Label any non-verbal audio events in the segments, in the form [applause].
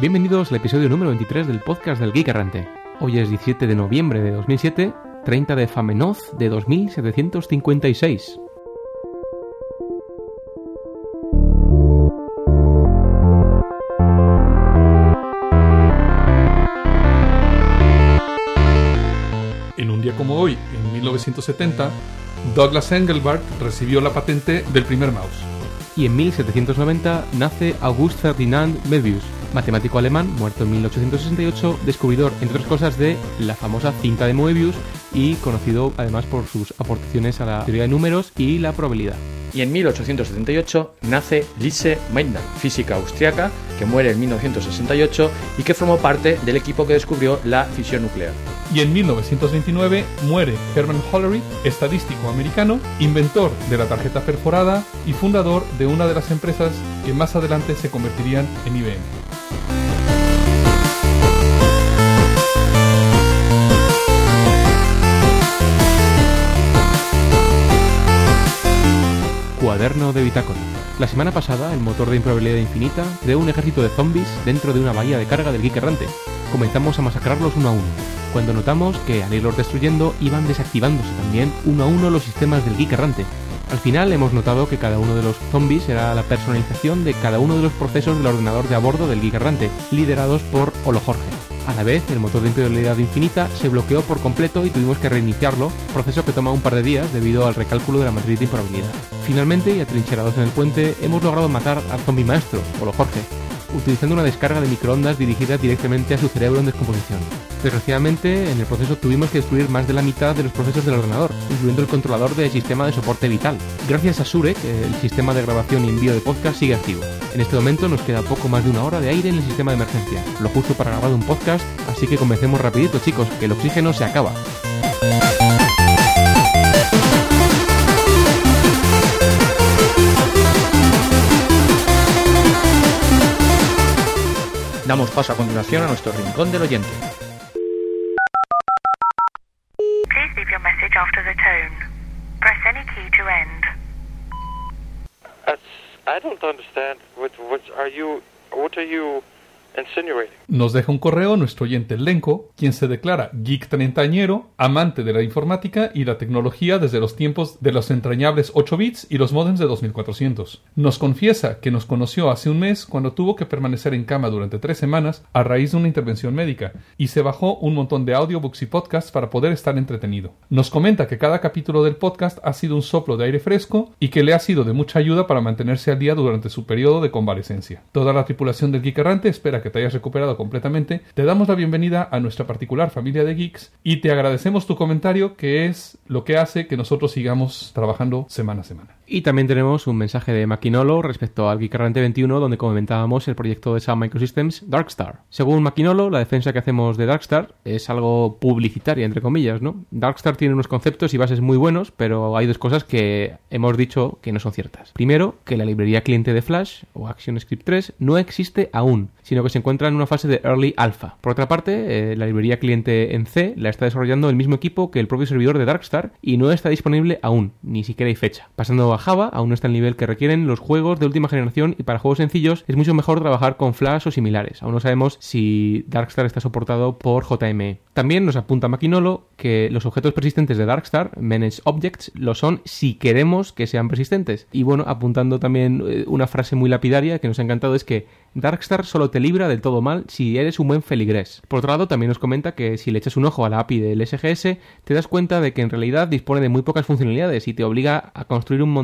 Bienvenidos al episodio número 23 del podcast del Geek Errante. Hoy es 17 de noviembre de 2007, 30 de Famenoz de 2756. 1970, Douglas Engelbart recibió la patente del primer mouse. Y en 1790 nace August Ferdinand Möbius, matemático alemán muerto en 1868, descubridor, entre otras cosas, de la famosa cinta de Möbius y conocido además por sus aportaciones a la teoría de números y la probabilidad. Y en 1878 nace Lise Meitner, física austriaca, que muere en 1968 y que formó parte del equipo que descubrió la fisión nuclear. Y en 1929 muere Herman Hollery, estadístico americano, inventor de la tarjeta perforada y fundador de una de las empresas que más adelante se convertirían en IBM. Cuaderno de bitácora. La semana pasada, el motor de improbabilidad infinita creó un ejército de zombies dentro de una bahía de carga del Geek Errante. Comenzamos a masacrarlos uno a uno, cuando notamos que al irlos destruyendo iban desactivándose también uno a uno los sistemas del Geek Errante. Al final hemos notado que cada uno de los zombies era la personalización de cada uno de los procesos del ordenador de a bordo del Geek Errante, liderados por Olo Jorge. A la vez, el motor de improbabilidad infinita se bloqueó por completo y tuvimos que reiniciarlo, proceso que toma un par de días debido al recálculo de la matriz de improbabilidad. Finalmente, y atrincherados en el puente, hemos logrado matar al zombie maestro, Olo Jorge, utilizando una descarga de microondas dirigida directamente a su cerebro en descomposición. Desgraciadamente, en el proceso tuvimos que destruir más de la mitad de los procesos del ordenador, incluyendo el controlador del sistema de soporte vital. Gracias a Surek, el sistema de grabación y envío de podcast sigue activo. En este momento nos queda poco más de una hora de aire en el sistema de emergencia, lo justo para grabar un podcast, así que comencemos rapidito chicos, que el oxígeno se acaba. Damos paso a continuación a nuestro rincón del oyente. Please leave your message after the tone. Press any key to end. I don't understand. What, what are you? What are you? Nos deja un correo nuestro oyente Lenko, quien se declara geek treintañero, amante de la informática y la tecnología desde los tiempos de los entrañables 8 bits y los modems de 2400. Nos confiesa que nos conoció hace un mes cuando tuvo que permanecer en cama durante tres semanas a raíz de una intervención médica y se bajó un montón de audiobooks y podcasts para poder estar entretenido. Nos comenta que cada capítulo del podcast ha sido un soplo de aire fresco y que le ha sido de mucha ayuda para mantenerse al día durante su periodo de convalecencia. Toda la tripulación del Geek Errante espera que te hayas recuperado completamente, te damos la bienvenida a nuestra particular familia de geeks y te agradecemos tu comentario que es lo que hace que nosotros sigamos trabajando semana a semana. Y también tenemos un mensaje de Maquinolo respecto al Geek Errante 21 donde comentábamos el proyecto de Sun Microsystems Darkstar. Según Maquinolo, la defensa que hacemos de Darkstar es algo publicitaria, entre comillas, ¿no? Darkstar tiene unos conceptos y bases muy buenos, pero hay dos cosas que hemos dicho que no son ciertas. Primero, que la librería cliente de Flash o ActionScript 3 no existe aún, sino que se encuentra en una fase de Early Alpha. Por otra parte, eh, la librería cliente en C la está desarrollando el mismo equipo que el propio servidor de Darkstar y no está disponible aún, ni siquiera hay fecha. Pasando a aún no está al nivel que requieren los juegos de última generación y para juegos sencillos es mucho mejor trabajar con Flash o similares. Aún no sabemos si Darkstar está soportado por JME. También nos apunta Maquinolo que los objetos persistentes de Darkstar, Managed Objects, lo son si queremos que sean persistentes. Y bueno, apuntando también eh, una frase muy lapidaria que nos ha encantado es que Darkstar solo te libra del todo mal si eres un buen feligrés. Por otro lado, también nos comenta que si le echas un ojo a la API del SGS, te das cuenta de que en realidad dispone de muy pocas funcionalidades y te obliga a construir un montón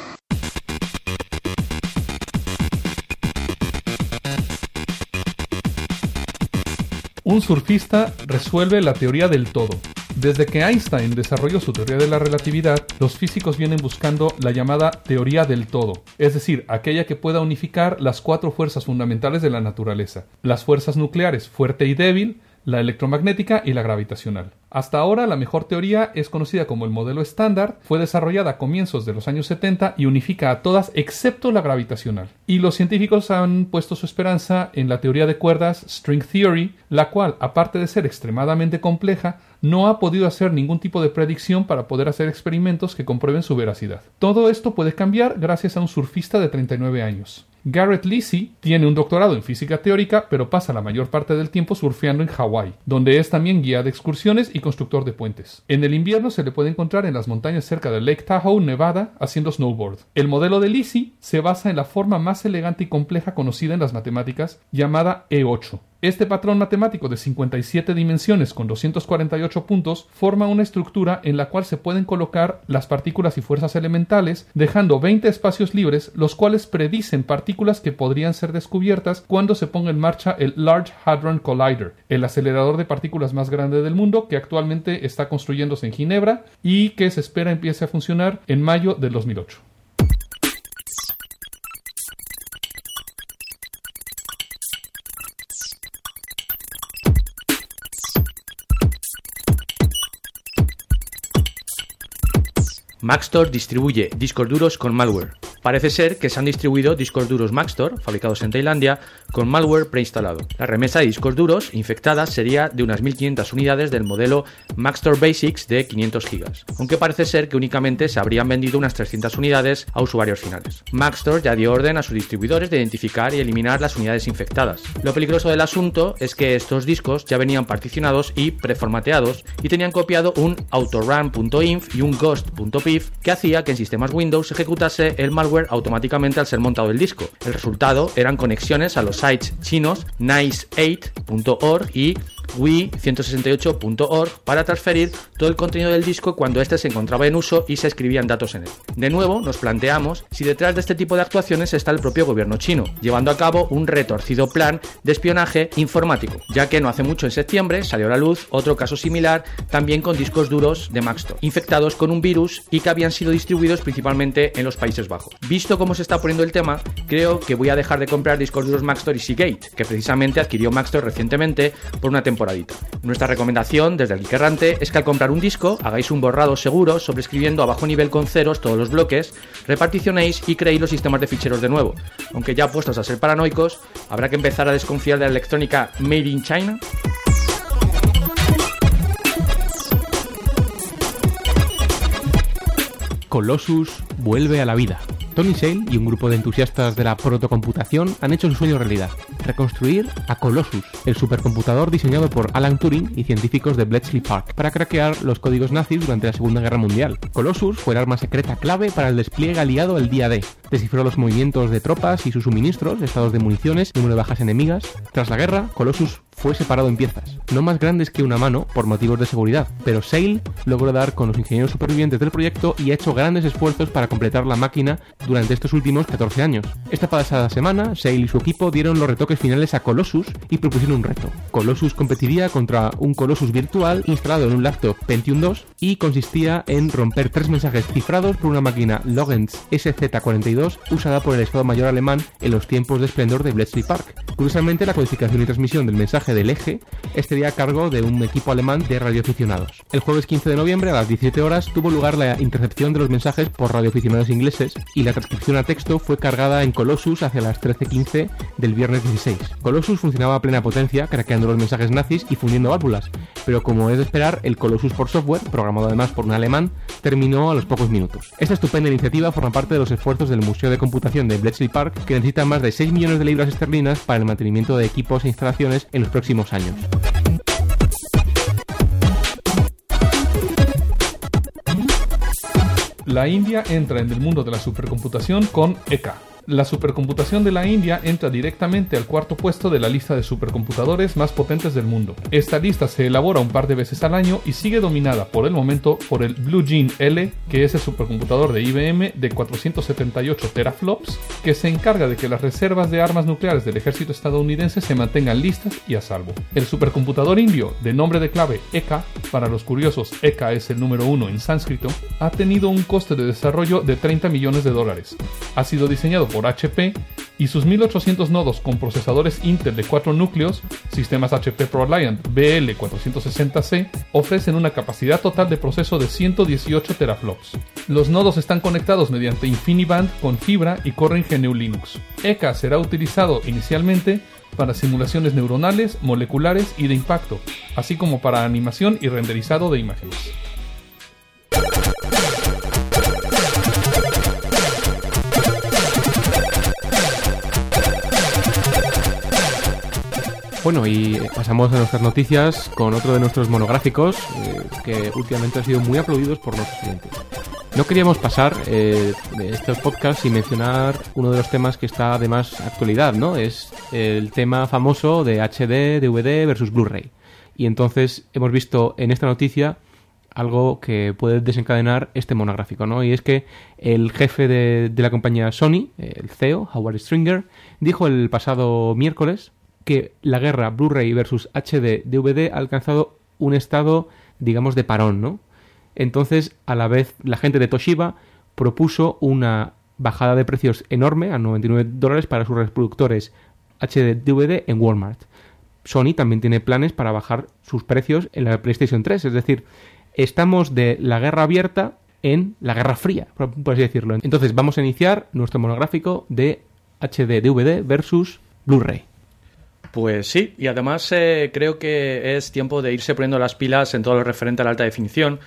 Un surfista resuelve la teoría del todo. Desde que Einstein desarrolló su teoría de la relatividad, los físicos vienen buscando la llamada teoría del todo, es decir, aquella que pueda unificar las cuatro fuerzas fundamentales de la naturaleza, las fuerzas nucleares fuerte y débil, la electromagnética y la gravitacional. Hasta ahora la mejor teoría es conocida como el modelo estándar, fue desarrollada a comienzos de los años 70 y unifica a todas excepto la gravitacional. Y los científicos han puesto su esperanza en la teoría de cuerdas String Theory, la cual, aparte de ser extremadamente compleja, no ha podido hacer ningún tipo de predicción para poder hacer experimentos que comprueben su veracidad. Todo esto puede cambiar gracias a un surfista de 39 años. Garrett Lisi tiene un doctorado en física teórica, pero pasa la mayor parte del tiempo surfeando en Hawái, donde es también guía de excursiones y constructor de puentes. En el invierno se le puede encontrar en las montañas cerca de Lake Tahoe, Nevada, haciendo snowboard. El modelo de Lisi se basa en la forma más elegante y compleja conocida en las matemáticas, llamada E8. Este patrón matemático de 57 dimensiones con 248 puntos forma una estructura en la cual se pueden colocar las partículas y fuerzas elementales, dejando 20 espacios libres, los cuales predicen partículas que podrían ser descubiertas cuando se ponga en marcha el Large Hadron Collider, el acelerador de partículas más grande del mundo que actualmente está construyéndose en Ginebra y que se espera empiece a funcionar en mayo del 2008. Maxtor distribuye discos duros con malware. Parece ser que se han distribuido discos duros Maxtor, fabricados en Tailandia, con malware preinstalado. La remesa de discos duros infectadas sería de unas 1500 unidades del modelo Maxtor Basics de 500 GB, aunque parece ser que únicamente se habrían vendido unas 300 unidades a usuarios finales. Maxtor ya dio orden a sus distribuidores de identificar y eliminar las unidades infectadas. Lo peligroso del asunto es que estos discos ya venían particionados y preformateados y tenían copiado un autorun.inf y un ghost.pif que hacía que en sistemas Windows se ejecutase el malware automáticamente al ser montado el disco. El resultado eran conexiones a los sites chinos nice8.org y Wii168.org para transferir todo el contenido del disco cuando éste se encontraba en uso y se escribían datos en él. De nuevo, nos planteamos si detrás de este tipo de actuaciones está el propio gobierno chino, llevando a cabo un retorcido plan de espionaje informático, ya que no hace mucho en septiembre salió a la luz otro caso similar, también con discos duros de Maxtor, infectados con un virus y que habían sido distribuidos principalmente en los Países Bajos. Visto cómo se está poniendo el tema, creo que voy a dejar de comprar discos duros Maxtor y Seagate, que precisamente adquirió Maxtor recientemente por una temporada nuestra recomendación desde el Errante es que al comprar un disco hagáis un borrado seguro sobreescribiendo a bajo nivel con ceros todos los bloques, reparticionéis y creéis los sistemas de ficheros de nuevo. Aunque ya puestos a ser paranoicos, habrá que empezar a desconfiar de la electrónica Made in China. Colossus vuelve a la vida. Tony Sale y un grupo de entusiastas de la protocomputación han hecho su sueño realidad, reconstruir a Colossus, el supercomputador diseñado por Alan Turing y científicos de Bletchley Park para craquear los códigos nazis durante la Segunda Guerra Mundial. Colossus fue el arma secreta clave para el despliegue aliado el día D. Descifró los movimientos de tropas y sus suministros, estados de municiones, número de bajas enemigas. Tras la guerra, Colossus fue separado en piezas, no más grandes que una mano por motivos de seguridad, pero Sale logró dar con los ingenieros supervivientes del proyecto y ha hecho grandes esfuerzos para completar la máquina durante estos últimos 14 años. Esta pasada semana, Sale y su equipo dieron los retoques finales a Colossus y propusieron un reto. Colossus competiría contra un Colossus virtual instalado en un laptop Pentium 2 y consistía en romper tres mensajes cifrados por una máquina Logens SZ42 usada por el Estado Mayor alemán en los tiempos de esplendor de Bletchley Park. Curiosamente, la codificación y transmisión del mensaje del eje estaría a cargo de un equipo alemán de radioaficionados. El jueves 15 de noviembre a las 17 horas tuvo lugar la intercepción de los mensajes por radioaficionados ingleses y la transcripción a texto fue cargada en Colossus hacia las 13.15 del viernes 16. Colossus funcionaba a plena potencia, craqueando los mensajes nazis y fundiendo válvulas, pero como es de esperar, el Colossus por software, programado además por un alemán, terminó a los pocos minutos. Esta estupenda iniciativa forma parte de los esfuerzos del Museo de Computación de Bletchley Park, que necesita más de 6 millones de libras esterlinas para el mantenimiento de equipos e instalaciones en los próximos años. La India entra en el mundo de la supercomputación con ECA, La supercomputación de la India entra directamente al cuarto puesto de la lista de supercomputadores más potentes del mundo. Esta lista se elabora un par de veces al año y sigue dominada por el momento por el Blue Gene L, que es el supercomputador de IBM de 478 teraflops, que se encarga de que las reservas de armas nucleares del ejército estadounidense se mantengan listas y a salvo. El supercomputador indio, de nombre de clave EKA, para los curiosos EKA es el número uno en sánscrito, ha tenido un coste de desarrollo de 30 millones de dólares. Ha sido diseñado por HP y sus 1800 nodos con procesadores Intel de 4 núcleos, sistemas HP ProLiant BL460C, ofrecen una capacidad total de proceso de 118 teraflops. Los nodos están conectados mediante InfiniBand con fibra y corren GNU Linux. ECA será utilizado inicialmente para simulaciones neuronales, moleculares y de impacto, así como para animación y renderizado de imágenes. Bueno, y pasamos a nuestras noticias con otro de nuestros monográficos eh, que últimamente han sido muy aplaudidos por los clientes. No queríamos pasar eh, de estos podcasts sin mencionar uno de los temas que está de más actualidad, ¿no? Es el tema famoso de HD, DVD versus Blu-ray. Y entonces hemos visto en esta noticia algo que puede desencadenar este monográfico, ¿no? Y es que el jefe de la compañía Sony, el CEO, Howard Stringer, dijo el pasado miércoles que la guerra Blu-ray versus HD DVD ha alcanzado un estado, digamos, de parón, ¿no? Entonces, a la vez, la gente de Toshiba propuso una bajada de precios enorme a 99 dólares para sus reproductores HD DVD en Walmart. Sony también tiene planes para bajar sus precios en la PlayStation 3, es decir, estamos de la guerra abierta en la guerra fría, por así decirlo. Entonces, vamos a iniciar nuestro monográfico de HD DVD versus Blu-ray. Pues sí, y además eh, creo que es tiempo de irse poniendo las pilas en todo lo referente a la alta definición,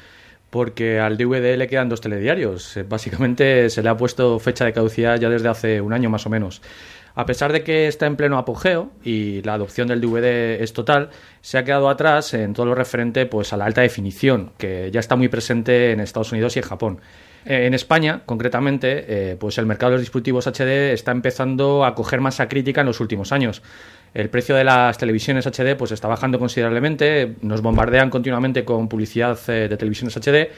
porque al DVD le quedan dos telediarios. Eh, Básicamente se le ha puesto fecha de caducidad ya desde hace un año más o menos. A pesar de que está en pleno apogeo y la adopción del DVD es total, se ha quedado atrás en todo lo referente pues, a la alta definición, que ya está muy presente en Estados Unidos y en Japón. Eh, En España, concretamente, pues el mercado de los dispositivos HD está empezando a coger masa crítica en los últimos años. El precio de las televisiones HD pues está bajando considerablemente, nos bombardean continuamente con publicidad eh, de televisiones HD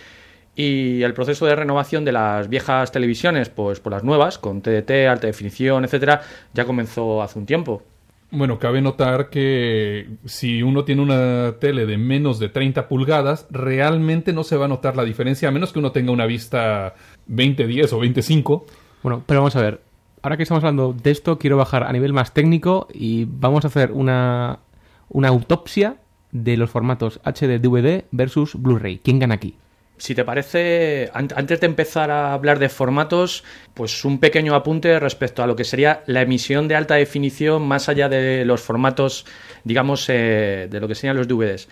y el proceso de renovación de las viejas televisiones pues por las nuevas con TDT, alta definición, etcétera, ya comenzó hace un tiempo. Bueno, cabe notar que si uno tiene una tele de menos de 30 pulgadas, realmente no se va a notar la diferencia, a menos que uno tenga una vista 20-10 o 25. Bueno, pero vamos a ver. Ahora que estamos hablando de esto, quiero bajar a nivel más técnico y vamos a hacer una, una autopsia de los formatos HD DVD versus Blu-ray. ¿Quién gana aquí? Si te parece, an- antes de empezar a hablar de formatos, pues un pequeño apunte respecto a lo que sería la emisión de alta definición más allá de los formatos, digamos, eh, de lo que serían los DVDs.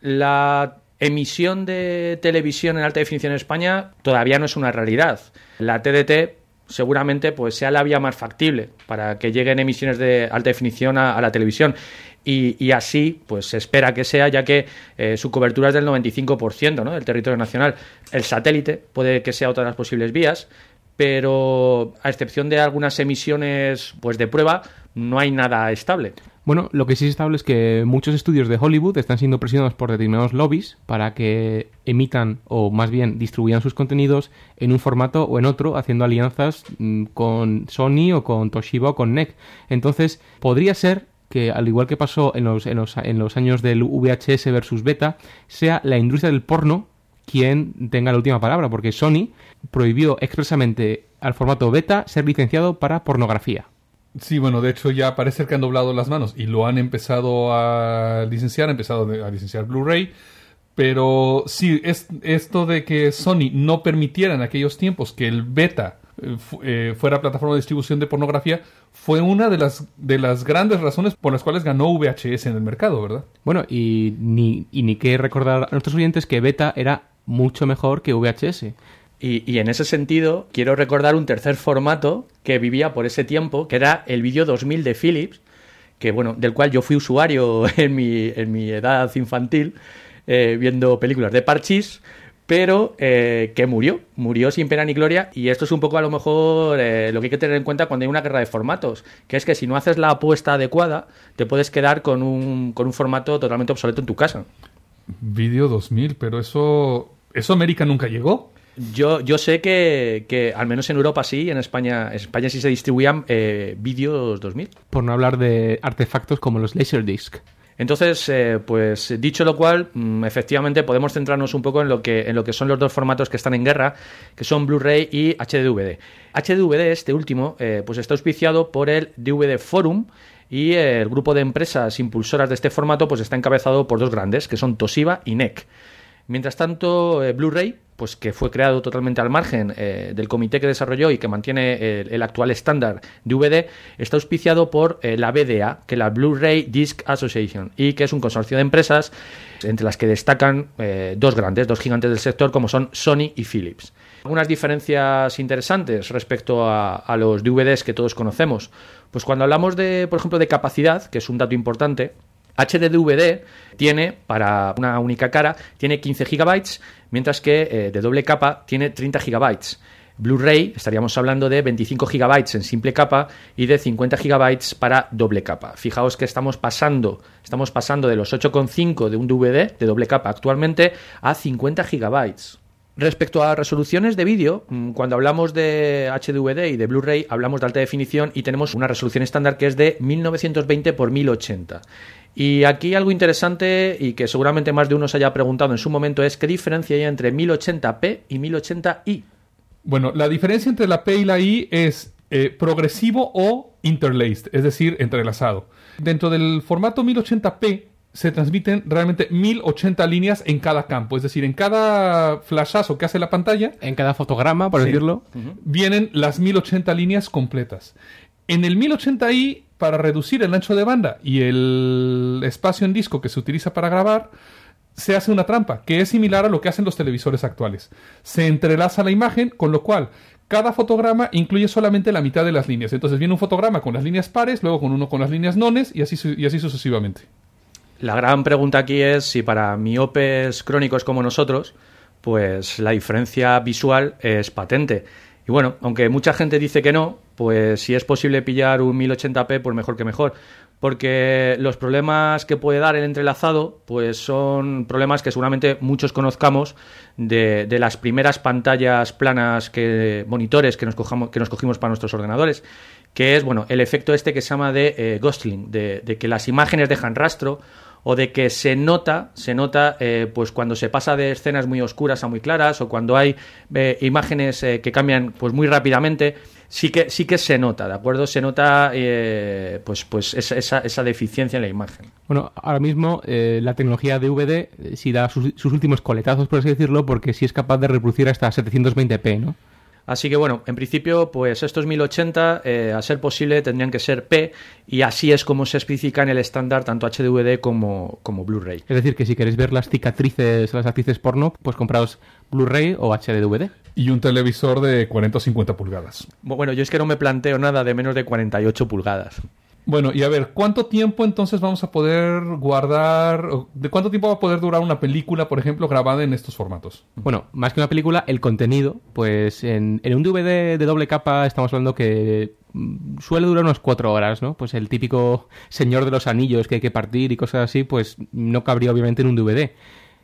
La emisión de televisión en alta definición en España todavía no es una realidad. La TDT seguramente pues sea la vía más factible para que lleguen emisiones de alta definición a, la televisión. Y, y así, pues se espera que sea, ya que eh, su cobertura es del 95% ¿no? del territorio nacional. El satélite puede que sea otra de las posibles vías, pero a excepción de algunas emisiones pues de prueba, no hay nada estable. Bueno, lo que sí es estable es que muchos estudios de Hollywood están siendo presionados por determinados lobbies para que emitan o más bien distribuyan sus contenidos en un formato o en otro, haciendo alianzas mm, con Sony o con Toshiba o con NEC. Entonces, podría ser que, al igual que pasó en los, en los, en los años del VHS versus beta, sea la industria del porno quien tenga la última palabra, porque Sony prohibió expresamente al formato beta ser licenciado para pornografía. Sí, bueno, de hecho ya parece que han doblado las manos y lo han empezado a licenciar, han empezado a licenciar Blu-ray. Pero sí, es, esto de que Sony no permitiera en aquellos tiempos que el beta eh, eh, fuera plataforma de distribución de pornografía fue una de las, de las grandes razones por las cuales ganó VHS en el mercado, ¿verdad? Bueno, y ni, y ni que recordar a nuestros oyentes que beta era mucho mejor que VHS. Y, en ese sentido, quiero recordar un tercer formato que vivía por ese tiempo, que era el vídeo 2000 de Philips, que bueno, del cual yo fui usuario [laughs] en mi, en mi edad infantil, eh, viendo películas de Parchís, pero eh, que murió, murió sin pena ni gloria y esto es un poco a lo mejor eh, lo que hay que tener en cuenta cuando hay una guerra de formatos, que es que si no haces la apuesta adecuada te puedes quedar con un, con un formato totalmente obsoleto en tu casa. Video 2000, pero eso... ¿Eso América nunca llegó? Yo, yo sé que, que al menos en Europa sí, en España, en España sí se distribuían eh, vídeos 2000. Por no hablar de artefactos como los Laserdisc. Entonces, eh, pues dicho lo cual, mm, efectivamente podemos centrarnos un poco en lo, que, en lo que son los dos formatos que están en guerra, que son Blu-ray y HDVD. HDVD, este último, eh, pues está auspiciado por el DVD Forum y el grupo de empresas impulsoras de este formato pues está encabezado por dos grandes, que son Toshiba y NEC. Mientras tanto, eh, Blu-ray, pues que fue creado totalmente al margen eh, del comité que desarrolló y que mantiene el, actual estándar DVD, está auspiciado por eh, la BDA, que es la Blu-ray Disc Association, y que es un consorcio de empresas entre las que destacan dos grandes, dos gigantes del sector, como son Sony y Philips. Algunas diferencias interesantes respecto a, a los DVDs que todos conocemos. Pues cuando hablamos de, por ejemplo, de capacidad, que es un dato importante, HDDVD tiene, para una única cara, tiene 15 GB, mientras que eh, de doble capa tiene 30 GB. Blu-ray estaríamos hablando de 25 GB en simple capa y de 50 GB para doble capa. Fijaos que estamos pasando, estamos pasando de los 8,5 de un DVD de doble capa actualmente a 50 GB. Respecto a resoluciones de vídeo, mm, cuando hablamos de HDVD y de Blu-ray, hablamos de alta definición y tenemos una resolución estándar que es de 1920 x 1080. Y aquí algo interesante y que seguramente más de uno se haya preguntado en su momento es qué diferencia hay entre 1080p y 1080i. Bueno, la diferencia entre la P y la I es eh, progresivo o interlaced, es decir, entrelazado. Dentro del formato 1080p se transmiten realmente 1080 líneas en cada campo, es decir, en cada flashazo que hace la pantalla En cada fotograma, por Sí. decirlo. vienen las 1080 líneas completas. En el 1080i, para reducir el ancho de banda y el espacio en disco que se utiliza para grabar, se hace una trampa, que es similar a lo que hacen los televisores actuales. Se entrelaza la imagen, con lo cual cada fotograma incluye solamente la mitad de las líneas. Entonces viene un fotograma con las líneas pares, luego con uno con las líneas nones y así, y así sucesivamente. La gran pregunta aquí es si para miopes crónicos como nosotros, pues la diferencia visual es patente. Y bueno, aunque mucha gente dice que no, pues si es posible pillar un 1080p, pues mejor que mejor. Porque los problemas que puede dar el entrelazado, pues son problemas que seguramente muchos conozcamos de, las primeras pantallas planas que monitores que nos, cojamos, que nos cogimos para nuestros ordenadores que es bueno el efecto este que se llama de eh, ghostling, de que las imágenes dejan rastro o de que se nota, se nota eh, pues cuando se pasa de escenas muy oscuras a muy claras o cuando hay eh, imágenes eh, que cambian pues muy rápidamente, sí que sí que se nota, ¿de acuerdo? Se nota eh, pues pues esa, esa, deficiencia en la imagen. Bueno, ahora mismo eh, la tecnología DVD eh, sí da sus, sus últimos coletazos, por así decirlo, porque sí es capaz de reproducir hasta 720p, ¿no? Así que bueno, en principio, pues estos 1080, eh, a ser posible, tendrían que ser P, y así es como se especifica en el estándar tanto HDVD como, como Blu-ray. Es decir, que si queréis ver las cicatrices, las actrices porno, pues compraos Blu-ray o HD-DVD. Y un televisor de 40 o 50 pulgadas. Bueno, yo es que no me planteo nada de menos de 48 pulgadas. Bueno, y a ver, ¿cuánto tiempo entonces vamos a poder guardar? ¿De cuánto tiempo va a poder durar una película, por ejemplo, grabada en estos formatos? Bueno, más que una película, el contenido, pues en, un DVD de doble capa estamos hablando que mm, suele durar unas cuatro horas, ¿no? Pues el típico [laughs] señor de los anillos que hay que partir y cosas así, pues no cabría obviamente en un DVD.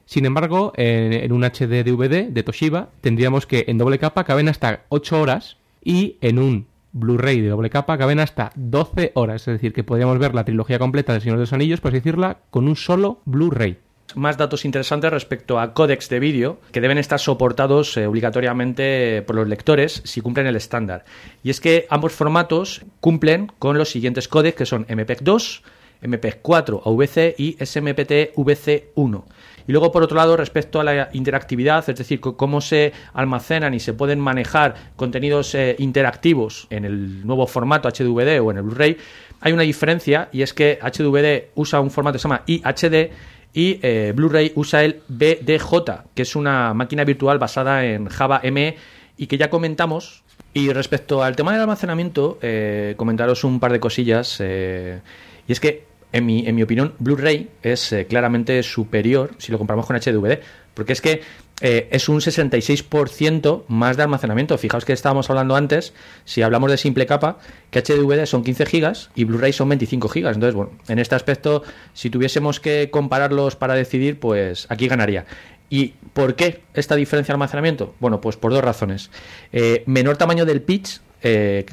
Sin embargo, en, un HD DVD de Toshiba tendríamos que en doble capa caben hasta 8 horas y en un Blu-ray de doble capa caben hasta 12 horas. Es decir, que podríamos ver la trilogía completa del Señor de los Anillos, por así decirla, con un solo Blu-ray. Más datos interesantes respecto a códecs de vídeo que deben estar soportados eh, obligatoriamente por los lectores si cumplen el estándar. Y es que ambos formatos cumplen con los siguientes códecs que son MPEG 2, MPEG 4 AVC y SMPT VC1. Y luego, por otro lado, respecto a la interactividad, es decir, cómo se almacenan y se pueden manejar contenidos eh, interactivos en el nuevo formato HDVD o en el Blu-ray, hay una diferencia y es que HDVD usa un formato que se llama IHD y eh, Blu-ray usa el BDJ, que es una máquina virtual basada en Java ME y que ya comentamos. Y respecto al tema del almacenamiento, eh, comentaros un par de cosillas. y es que, en mi, en mi opinión, Blu-ray es eh, claramente superior, si lo comparamos con HDVD, porque es que eh, es un 66% más de almacenamiento. Fijaos que estábamos hablando antes, si hablamos de simple capa, que HDVD son 15 gigas y Blu-ray son 25 gigas. Entonces, bueno, en este aspecto, si tuviésemos que compararlos para decidir, pues aquí ganaría. ¿Y por qué esta diferencia de almacenamiento? Bueno, pues por dos razones. Eh, menor tamaño del pitch,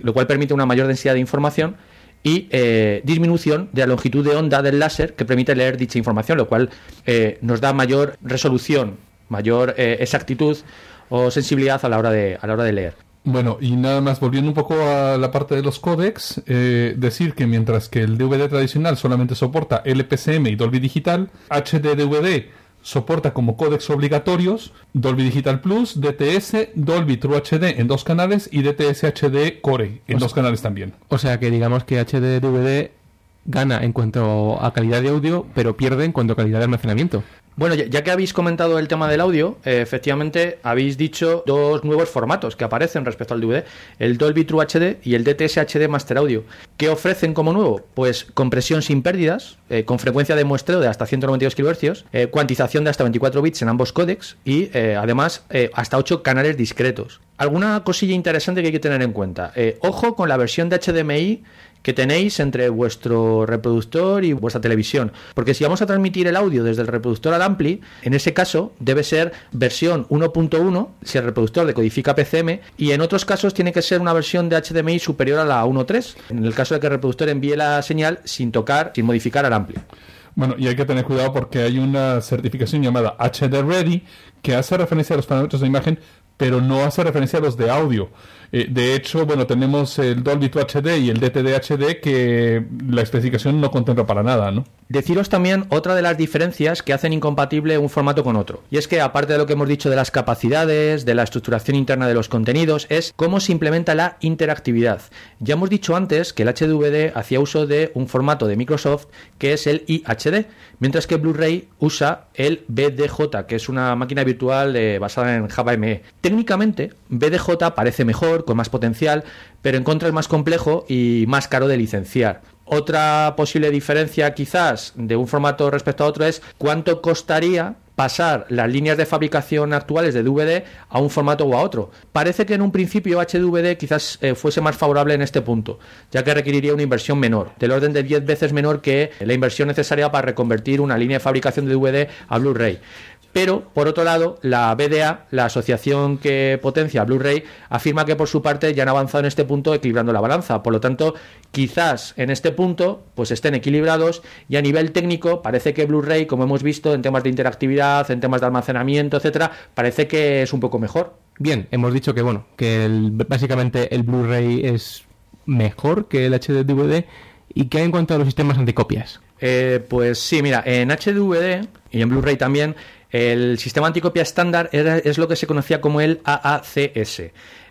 lo cual permite una mayor densidad de información y eh, disminución de la longitud de onda del láser que permite leer dicha información, lo cual eh, nos da mayor resolución, mayor eh, exactitud o sensibilidad a la hora de, a la hora de leer. Bueno, y nada más volviendo un poco a la parte de los códecs, decir que mientras que el DVD tradicional solamente soporta LPCM y Dolby Digital, HD DVD soporta como códecs obligatorios Dolby Digital Plus, DTS, Dolby True HD en dos canales y DTS HD Core en dos canales también. O sea que digamos que HD DVD gana en cuanto a calidad de audio, pero pierde en cuanto a calidad de almacenamiento. Bueno, ya, que habéis comentado el tema del audio, eh, efectivamente habéis dicho dos nuevos formatos que aparecen respecto al DVD, el Dolby True HD y el DTS HD Master Audio. ¿Qué ofrecen como nuevo? Pues compresión sin pérdidas, eh, con frecuencia de muestreo de hasta 192 kHz, eh, cuantización de hasta 24 bits en ambos códecs y además hasta 8 canales discretos. Alguna cosilla interesante que hay que tener en cuenta. Ojo con la versión de HDMI que tenéis entre vuestro reproductor y vuestra televisión. Porque si vamos a transmitir el audio desde el reproductor al ampli, en ese caso debe ser versión 1.1 si el reproductor decodifica PCM y en otros casos tiene que ser una versión de HDMI superior a la 1.3 en el caso de que el reproductor envíe la señal sin tocar, sin modificar al ampli. Bueno, y hay que tener cuidado porque hay una certificación llamada HD Ready que hace referencia a los parámetros de imagen, pero no hace referencia a los de audio. Eh, de hecho, bueno, tenemos el Dolby 2 HD y el DTD HD que la especificación no contempla para nada, ¿no? Deciros también otra de las diferencias que hacen incompatible un formato con otro. Y es que aparte de lo que hemos dicho de las capacidades, de la estructuración interna de los contenidos, es cómo se implementa la interactividad. Ya hemos dicho antes que el HDVD hacía uso de un formato de Microsoft que es el IHD, mientras que Blu-ray usa el BDJ, que es una máquina virtual eh, basada en Java ME. Técnicamente, BDJ parece mejor, con más potencial, pero en contra es más complejo y más caro de licenciar. Otra posible diferencia quizás de un formato respecto a otro es cuánto costaría pasar las líneas de fabricación actuales de DVD a un formato o a otro. Parece que en un principio HDVD quizás eh, fuese más favorable en este punto, ya que requeriría una inversión menor, del orden de 10 veces menor que la inversión necesaria para reconvertir una línea de fabricación de DVD a Blu-ray. Pero, por otro lado, la BDA, la asociación que potencia Blu-ray, afirma que por su parte ya han avanzado en este punto equilibrando la balanza. Por lo tanto, quizás en este punto pues estén equilibrados y a nivel técnico parece que Blu-ray, como hemos visto en temas de interactividad, en temas de almacenamiento, etcétera, parece que es un poco mejor. Bien, hemos dicho que bueno, que el- básicamente el Blu-ray es mejor que el HD DVD y que hay en cuanto a los sistemas anticopias. Eh, pues sí, mira, en HDVD y en Blu-ray también, el sistema anticopia estándar es lo que se conocía como el AACS.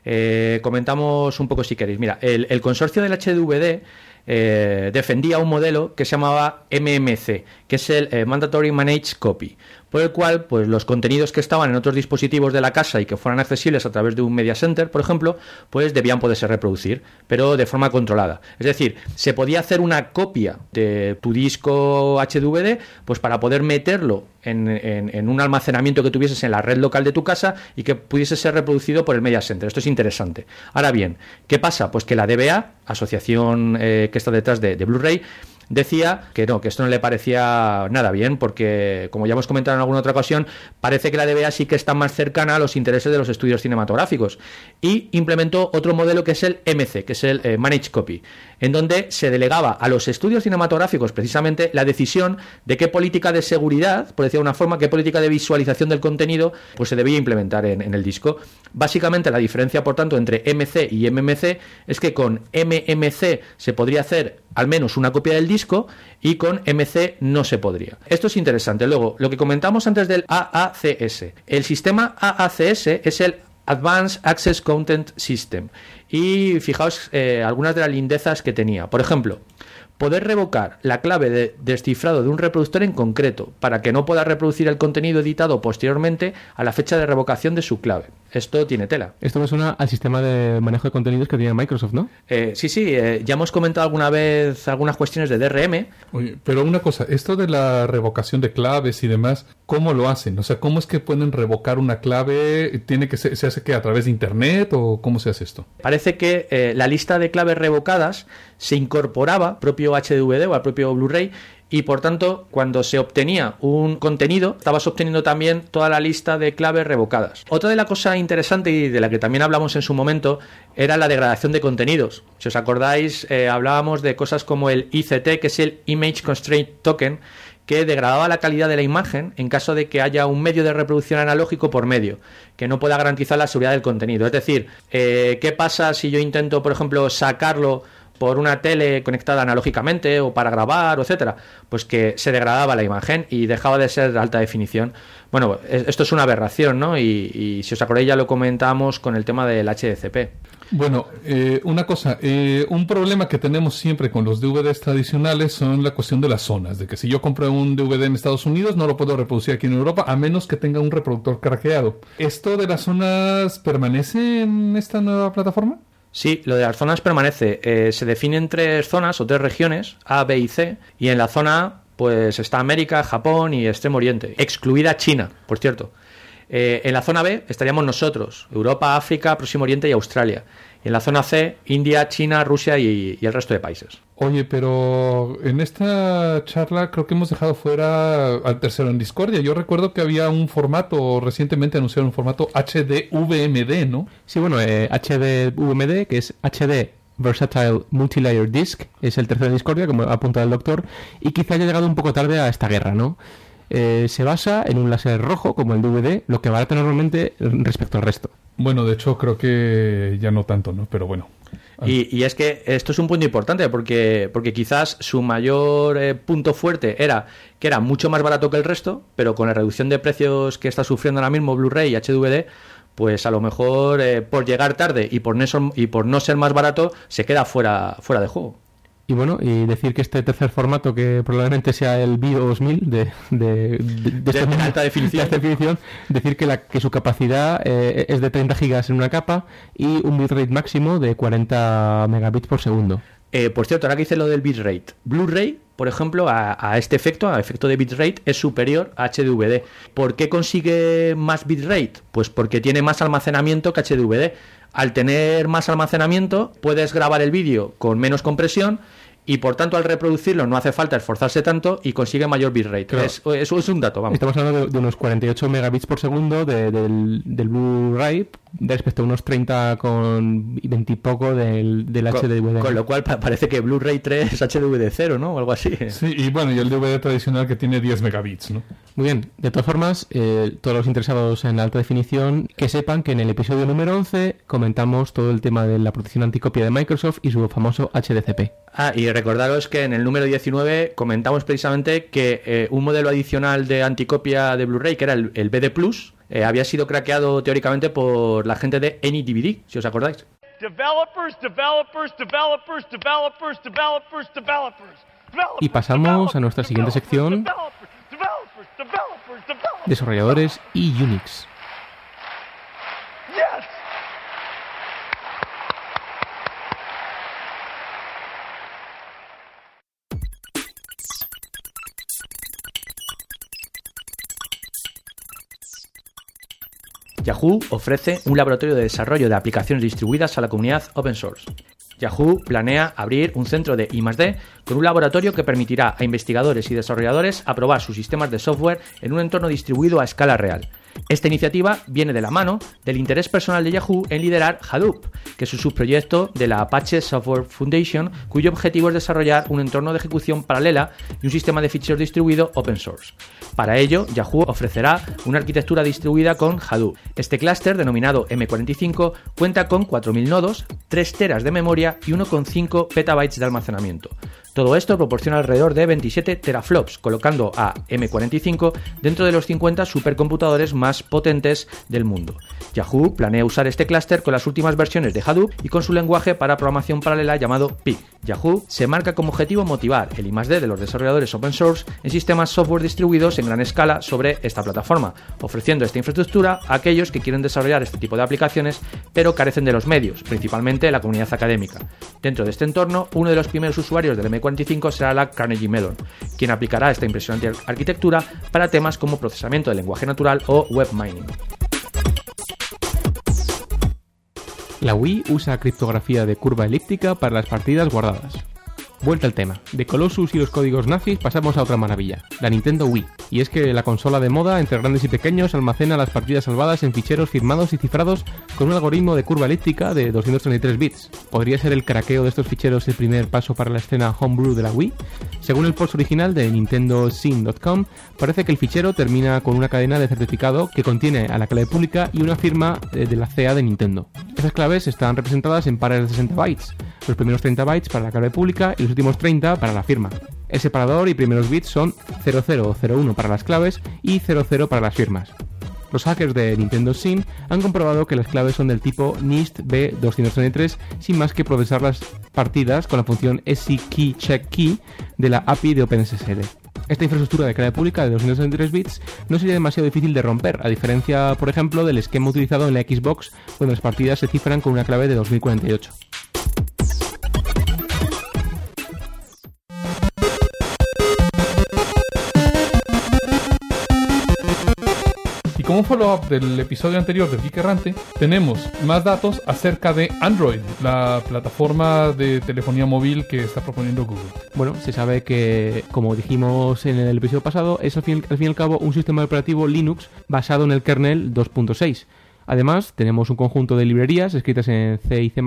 Eh, comentamos un poco si queréis. Mira, el, el consorcio del HDVD eh, defendía un modelo que se llamaba MMC, que es el eh, Mandatory Managed Copy, por el cual pues, los contenidos que estaban en otros dispositivos de la casa y que fueran accesibles a través de un media center, por ejemplo, pues debían poderse reproducir, pero de forma controlada. Es decir, se podía hacer una copia de tu disco HDVD pues para poder meterlo en, en- un almacenamiento que tuvieses en la red local de tu casa y que pudiese ser reproducido por el media center. Esto es interesante. Ahora bien, ¿qué pasa? Pues que la DBA, asociación eh, que está detrás de, de Blu-ray, decía que no, que esto no le parecía nada bien, porque, como ya hemos comentado en alguna otra ocasión, parece que la DBA sí que está más cercana a los intereses de los estudios cinematográficos. Y implementó otro modelo que es el MC, que es el eh, Managed Copy, en donde se delegaba a los estudios cinematográficos precisamente la decisión de qué política de seguridad, por decir de una forma, qué política de visualización del contenido, pues se debía implementar en, en el disco. Básicamente la diferencia, por tanto, entre MC y MMC es que con MMC se podría hacer al menos una copia del disco y con MC no se podría. Esto es interesante. Luego, lo que comentamos antes del AACS. El sistema AACS es el Advanced Access Content System. Y fijaos eh, algunas de las lindezas que tenía. Por ejemplo, poder revocar la clave de descifrado de un reproductor en concreto, para que no pueda reproducir el contenido editado posteriormente a la fecha de revocación de su clave. Esto tiene tela. Esto me suena al sistema de manejo de contenidos que tiene Microsoft, ¿no? Eh, sí, sí, eh, ya hemos comentado alguna vez algunas cuestiones de DRM. Oye, pero una cosa, esto de la revocación de claves y demás, ¿cómo lo hacen? O sea, ¿cómo es que pueden revocar una clave? ¿Tiene que se, se hace que a través de internet o cómo se hace esto? Parece que eh, la lista de claves revocadas se incorporaba propio HDVD o al propio Blu-ray y por tanto cuando se obtenía un contenido estabas obteniendo también toda la lista de claves revocadas. Otra de la cosa interesante y de la que también hablamos en su momento era la degradación de contenidos. Si os acordáis eh, hablábamos de cosas como el ICT que es el Image Constraint Token que degradaba la calidad de la imagen en caso de que haya un medio de reproducción analógico por medio, que no pueda garantizar la seguridad del contenido. Es decir, eh, ¿qué pasa si yo intento, por ejemplo, sacarlo por una tele conectada analógicamente o para grabar, etcétera, pues que se degradaba la imagen y dejaba de ser de alta definición. Bueno, es- esto es una aberración, ¿no? Y, y si os acordáis ya lo comentamos con el tema del HDCP. Bueno, eh, una cosa, eh, un problema que tenemos siempre con los DVDs tradicionales son la cuestión de las zonas, de que si yo compro un DVD en Estados Unidos no lo puedo reproducir aquí en Europa a menos que tenga un reproductor craqueado. ¿Esto de las zonas permanece en esta nueva plataforma? Sí, lo de las zonas permanece. Eh, se definen tres zonas o tres regiones, A, B y C, y en la zona A, pues está América, Japón y Extremo Oriente, excluida China, por cierto. Eh, en la zona B estaríamos nosotros, Europa, África, Próximo Oriente y Australia. Y en la zona C, India, China, Rusia y, y el resto de países. Oye, pero en esta charla creo que hemos dejado fuera al tercero en Discordia. Yo recuerdo que había un formato, recientemente anunciaron un formato HDVMD, ¿no? Sí, bueno, eh, HD VMD, que es HD Versatile Multilayer Disk, es el tercero de Discordia, como ha apuntado el doctor, y quizá haya llegado un poco tarde a esta guerra, ¿no? Eh, se basa en un láser rojo, como el DVD, lo que barata normalmente respecto al resto. Bueno, de hecho creo que ya no tanto, ¿no? Pero bueno. Y, y es que esto es un punto importante porque, porque quizás su mayor eh, punto fuerte era que era mucho más barato que el resto, pero con la reducción de precios que está sufriendo ahora mismo Blu-ray y HDVD, pues a lo mejor eh, por llegar tarde y por, no ser, y por no ser más barato se queda fuera, fuera de juego. Y bueno, y decir que este tercer formato, que probablemente sea el BIOS 1000 de, de, de, de De alta definición. decir que, la, que su capacidad eh, es de 30 gigas en una capa y un bitrate máximo de 40 megabits por segundo. Eh, por cierto, ahora que hice lo del bitrate, Blu-ray, por ejemplo, a, a este efecto, a efecto de bitrate, es superior a HDVD. ¿Por qué consigue más bitrate? Pues porque tiene más almacenamiento que HDVD. Al tener más almacenamiento, puedes grabar el vídeo con menos compresión y por tanto al reproducirlo no hace falta esforzarse tanto y consigue mayor bitrate. Claro. Es- Eso es un dato, vamos. Estamos hablando de, de unos 48 megabits por segundo de- del, del Blu-ray respecto a unos 30 con 20 y poco del, del Con, HDVD. con lo cual pa- parece que Blu-ray 3 es HDVD 0, ¿no? O algo así. Sí, y bueno, y el DVD tradicional que tiene 10 megabits, ¿no? Muy bien, de todas formas, eh, todos los interesados en la alta definición, que sepan que en el episodio número 11 comentamos todo el tema de la protección anticopia de Microsoft y su famoso HDCP. Ah, y recordaros que en el número 19 comentamos precisamente que eh, un modelo adicional de anticopia de Blu-ray, que era el, el BD Plus, eh, había sido craqueado teóricamente por la gente de AnyDVD, si os acordáis. Developers, developers, developers, developers, developers, developers. developers, Y pasamos a nuestra siguiente sección. Desarrolladores y Unix. Yes! Yahoo ofrece un laboratorio de desarrollo de aplicaciones distribuidas a la comunidad open source. Yahoo planea abrir un centro de I+D con un laboratorio que permitirá a investigadores y desarrolladores aprobar sus sistemas de software en un entorno distribuido a escala real. Esta iniciativa viene de la mano del interés personal de Yahoo en liderar Hadoop, que es un subproyecto de la Apache Software Foundation, cuyo objetivo es desarrollar un entorno de ejecución paralela y un sistema de ficheros distribuido open source. Para ello, Yahoo ofrecerá una arquitectura distribuida con Hadoop. Este clúster, denominado M45, cuenta con 4.000 nodos, 3 teras de memoria y 1,5 petabytes de almacenamiento. Todo esto proporciona alrededor de 27 teraflops, colocando a M45 dentro de los 50 supercomputadores más potentes del mundo. Yahoo planea usar este clúster con las últimas versiones de Hadoop y con su lenguaje para programación paralela llamado PIG. Yahoo se marca como objetivo motivar el I+D de los desarrolladores open source en sistemas software distribuidos en gran escala sobre esta plataforma, ofreciendo esta infraestructura a aquellos que quieren desarrollar este tipo de aplicaciones pero carecen de los medios, principalmente la comunidad académica. Dentro de este entorno, uno de los primeros usuarios del M45 será la Carnegie Mellon, quien aplicará esta impresionante arquitectura para temas como procesamiento de lenguaje natural o web mining. La Wii usa criptografía de curva elíptica para las partidas guardadas. Vuelta al tema. De Colossus y los códigos nazis pasamos a otra maravilla, la Nintendo Wii. Y es que la consola de moda entre grandes y pequeños almacena las partidas salvadas en ficheros firmados y cifrados con un algoritmo de curva elíptica de 233 bits. ¿Podría ser el craqueo de estos ficheros el primer paso para la escena homebrew de la Wii? Según el post original de nintendosyn.com, parece que el fichero termina con una cadena de certificado que contiene a la clave pública y una firma eh, de la CA de Nintendo. Estas claves están representadas en pares de 60 bytes, los primeros 30 bytes para la clave pública y los últimos 30 para la firma. El separador y primeros bits son 0001 para las claves y 00 para las firmas. Los hackers de Nintendo Sim han comprobado que las claves son del tipo NIST B233 sin más que procesar las partidas con la función SKeyCheckKey de la API de OpenSSL. Esta infraestructura de clave pública de 233 bits no sería demasiado difícil de romper, a diferencia, por ejemplo, del esquema utilizado en la Xbox, donde las partidas se cifran con una clave de 2048. Como follow-up del episodio anterior del Geek Errante, tenemos más datos acerca de Android, la plataforma de telefonía móvil que está proponiendo Google. Bueno, se sabe que, como dijimos en el episodio pasado, es al fin, al fin y al cabo un sistema operativo Linux basado en el kernel 2.6. Además, tenemos un conjunto de librerías escritas en C y C++,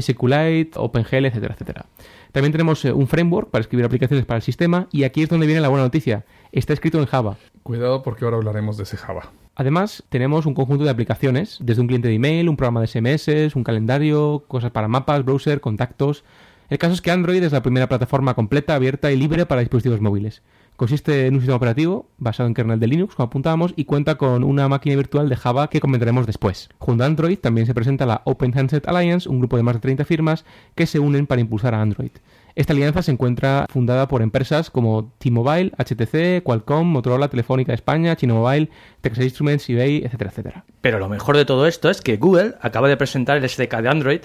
SQLite, OpenGL, etcétera, etcétera. También tenemos eh, un framework para escribir aplicaciones para el sistema y aquí es donde viene la buena noticia. Está escrito en Java. Cuidado porque ahora hablaremos de ese Java. Además, tenemos un conjunto de aplicaciones, desde un cliente de email, un programa de SMS, un calendario, cosas para mapas, browser, contactos. El caso es que Android es la primera plataforma completa, abierta y libre para dispositivos móviles. Consiste en un sistema operativo basado en kernel de Linux, como apuntábamos, y cuenta con una máquina virtual de Java que comentaremos después. Junto a Android también se presenta la Open Handset Alliance, un grupo de más de 30 firmas que se unen para impulsar a Android. Esta alianza se encuentra fundada por empresas como T-Mobile, HTC, Qualcomm, Motorola, Telefónica España, Chino Mobile, Texas Instruments, eBay, etcétera, etcétera. Pero lo mejor de todo esto es que Google acaba de presentar el SDK de Android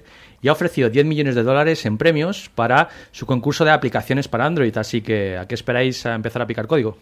y ha ofrecido 10 millones de dólares en premios para su concurso de aplicaciones para Android. Así que, ¿a qué esperáis a empezar a picar código?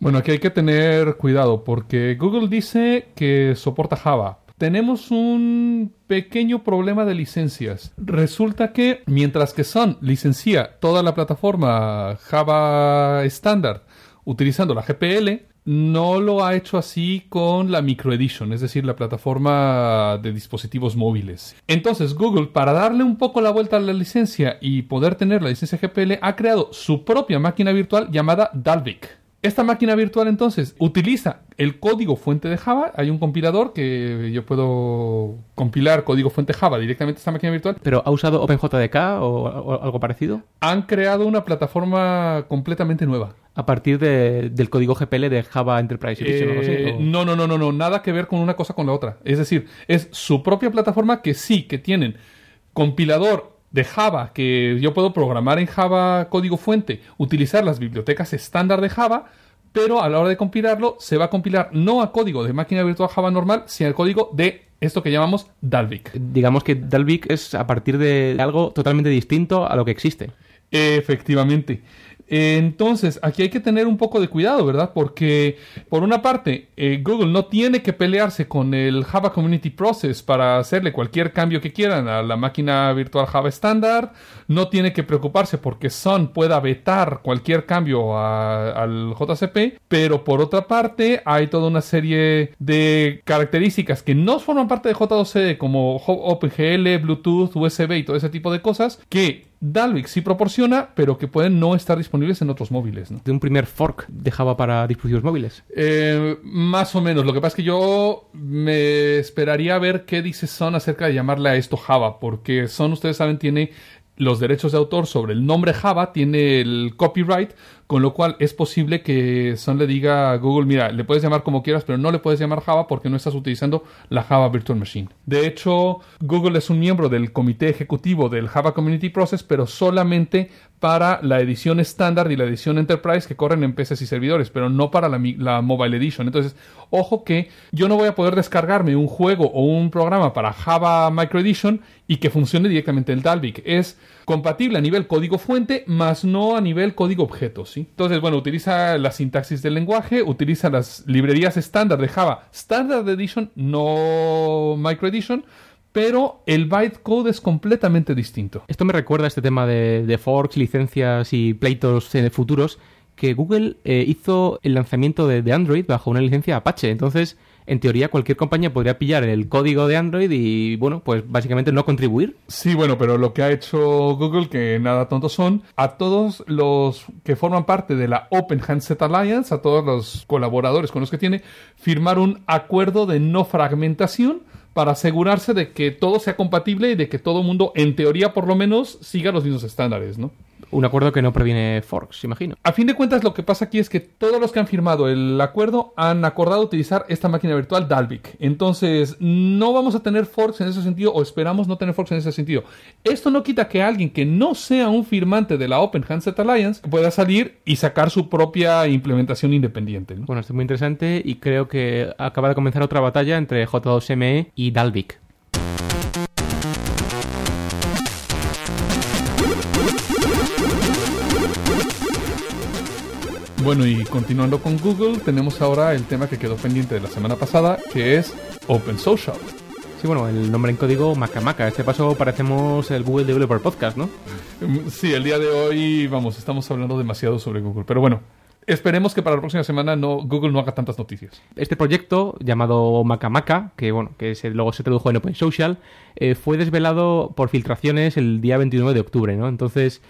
Bueno, aquí hay que tener cuidado porque Google dice que soporta Java. Tenemos un pequeño problema de licencias. Resulta que mientras que Sun licencia toda la plataforma Java estándar utilizando la GPL, no lo ha hecho así con la Micro Edition, es decir, la plataforma de dispositivos móviles. Entonces, Google, para darle un poco la vuelta a la licencia y poder tener la licencia GPL, ha creado su propia máquina virtual llamada Dalvik. Esta máquina virtual entonces utiliza el código fuente de Java. Hay un compilador que yo puedo compilar código fuente Java directamente a esta máquina virtual. ¿Pero ha usado OpenJDK o, o algo parecido? Han creado una plataforma completamente nueva. A partir de- del código GPL de Java Enterprise Edition Eh, no, no, no, no, no, nada que ver con una cosa con la otra. Es decir, es su propia plataforma que sí, que tienen compilador de Java, que yo puedo programar en Java código fuente, utilizar las bibliotecas estándar de Java, pero a la hora de compilarlo se va a compilar no a código de máquina virtual Java normal, sino al código de esto que llamamos Dalvik. Digamos que Dalvik es a partir de algo totalmente distinto a lo que existe. Efectivamente. Entonces, aquí hay que tener un poco de cuidado, ¿verdad? Porque, por una parte, eh, Google no tiene que pelearse con el Java Community Process para hacerle cualquier cambio que quieran a la máquina virtual Java estándar. No tiene que preocuparse porque Sun pueda vetar cualquier cambio al JCP. Pero, por otra parte, hay toda una serie de características que no forman parte de J2CD, como OpenGL, Bluetooth, USB y todo ese tipo de cosas, que Dalvik sí proporciona, pero que pueden no estar disponibles en otros móviles. ¿no? De un primer fork de Java para dispositivos móviles. Eh, más o menos. Lo que pasa es que yo me esperaría a ver qué dice Son acerca de llamarle a esto Java, porque Son, ustedes saben, tiene los derechos de autor sobre el nombre Java, tiene el copyright, con lo cual es posible que Sun le diga a Google, mira, le puedes llamar como quieras, pero no le puedes llamar Java porque no estás utilizando la Java Virtual Machine. De hecho, Google es un miembro del comité ejecutivo del Java Community Process, pero solamente para la edición estándar y la edición Enterprise que corren en PCs y servidores, pero no para la, la Mobile Edition. Entonces, ojo que yo no voy a poder descargarme un juego o un programa para Java Micro Edition y que funcione directamente el Dalvik. Es compatible a nivel código fuente, más no a nivel código objeto. Entonces, bueno, utiliza la sintaxis del lenguaje, utiliza las librerías estándar de Java Standard Edition, no Micro Edition, pero el bytecode es completamente distinto. Esto me recuerda a este tema de, de forks, licencias y pleitos eh, futuros que Google eh, hizo el lanzamiento de, de Android bajo una licencia Apache. Entonces, en teoría, cualquier compañía podría pillar el código de Android y, bueno, pues básicamente no contribuir. Sí, bueno, pero lo que ha hecho Google, que nada tontos son, a todos los que forman parte de la Open Handset Alliance, a todos los colaboradores con los que tiene, firmar un acuerdo de no fragmentación para asegurarse de que todo sea compatible y de que todo el mundo, en teoría por lo menos, siga los mismos estándares, ¿no? Un acuerdo que no previene forks, imagino. A fin de cuentas, lo que pasa aquí es que todos los que han firmado el acuerdo han acordado utilizar esta máquina virtual Dalvik. Entonces, no vamos a tener forks en ese sentido, o esperamos no tener forks en ese sentido. Esto no quita que alguien que no sea un firmante de la Open Handset Alliance pueda salir y sacar su propia implementación independiente. ¿no? Bueno, esto es muy interesante y creo que acaba de comenzar otra batalla entre J2ME y Dalvik. Bueno, y continuando con Google, tenemos ahora el tema que quedó pendiente de la semana pasada, que es Open Social. Sí, bueno, el nombre en código Macamaca. Este paso parecemos el Google Developer Podcast, ¿no? Mm, Sí, el día de hoy, vamos, estamos hablando demasiado sobre Google, pero bueno, esperemos que para la próxima semana no, Google no haga tantas noticias. Este proyecto llamado Macamaca, que bueno, que se- luego se tradujo en Open Social, eh, fue desvelado por filtraciones el día 29 de octubre, ¿no? Entonces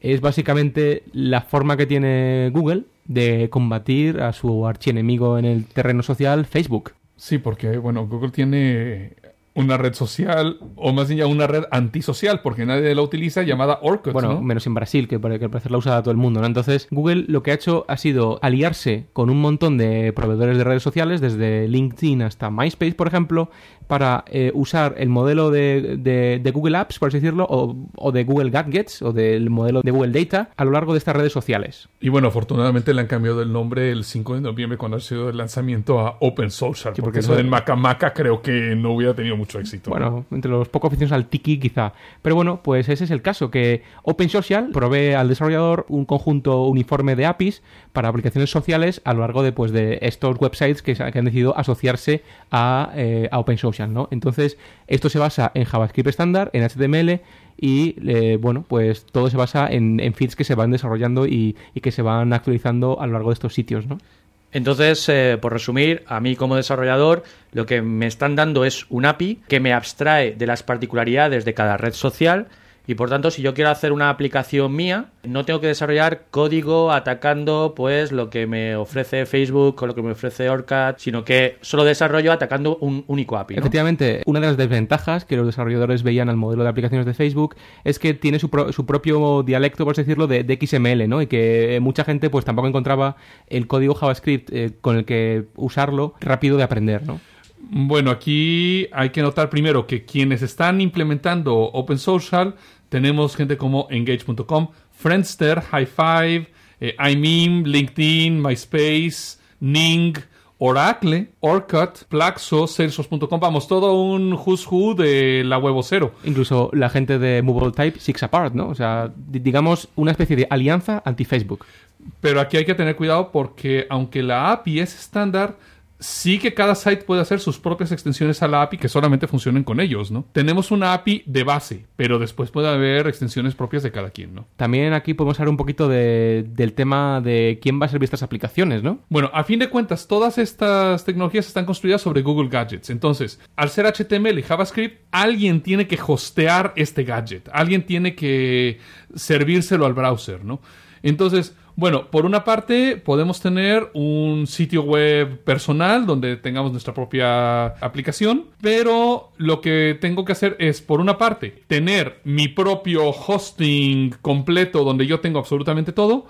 es básicamente la forma que tiene Google de combatir a su archienemigo en el terreno social, Facebook. Sí, porque, bueno, Google tiene una red social, o más bien ya una red antisocial, porque nadie la utiliza, llamada Orkut, Bueno, ¿no? menos en Brasil, que al parecer la usa todo el mundo, ¿no? Entonces, Google lo que ha hecho ha sido aliarse con un montón de proveedores de redes sociales, desde LinkedIn hasta MySpace, por ejemplo, para eh, usar el modelo de, de- de Google Apps, por así decirlo, o, o de Google Gadgets, o del modelo de Google Data, a lo largo de estas redes sociales. Y bueno, afortunadamente le han cambiado el nombre el 5 de noviembre cuando ha sido el lanzamiento a Open Social, Sí, porque porque eso del Maca Maca creo que no hubiera tenido mucho éxito. Bueno, entre los poco aficionados al tiki quizá. Pero bueno, pues ese es el caso, que OpenSocial provee al desarrollador un conjunto uniforme de APIs para aplicaciones sociales a lo largo de, pues, de estos websites que, han decidido asociarse a, eh, a Entonces, esto se basa en JavaScript estándar, en HTML y, eh, bueno, pues todo se basa en, feeds que se van desarrollando y, que se van actualizando a lo largo de estos sitios. Entonces, eh, por resumir, a mí como desarrollador lo que me están dando es un API que me abstrae de las particularidades de cada red social y por tanto si yo quiero hacer una aplicación mía no tengo que desarrollar código atacando pues lo que me ofrece Facebook o lo que me ofrece Orcat, sino que solo desarrollo atacando un único API. ¿no? Efectivamente, una de las desventajas que los desarrolladores veían al modelo de aplicaciones de Facebook es que tiene su, pro- su propio dialecto, por así decirlo, de, de XML, ¿no? Y que mucha gente pues tampoco encontraba el código JavaScript eh, con el que usarlo rápido de aprender, ¿no? Bueno, aquí hay que notar primero que quienes están implementando Open Social tenemos gente como Engage.com, Friendster, High Five, eh, iMeme, LinkedIn, MySpace, Ning, Oracle, Orkut, Plaxo, Salesforce.com, vamos, todo un who's who de la huevo cero. Incluso la gente de Movable Type, Six Apart, ¿no? O sea, di- digamos una especie de alianza anti-Facebook. Pero aquí hay que tener cuidado porque aunque la API es estándar, sí que cada site puede hacer sus propias extensiones a la API que solamente funcionen con ellos, ¿no? Tenemos una API de base, pero después puede haber extensiones propias de cada quien, ¿no? También aquí podemos hablar un poquito de- del tema de quién va a servir estas aplicaciones, ¿no? Bueno, a fin de cuentas, todas estas tecnologías están construidas sobre Google Gadgets. Entonces, al ser HTML y JavaScript, alguien tiene que hostear este gadget. Alguien tiene que servírselo al browser, ¿no? Entonces, bueno, por una parte podemos tener un sitio web personal donde tengamos nuestra propia aplicación, pero lo que tengo que hacer es, por una parte, tener mi propio hosting completo donde yo tengo absolutamente todo,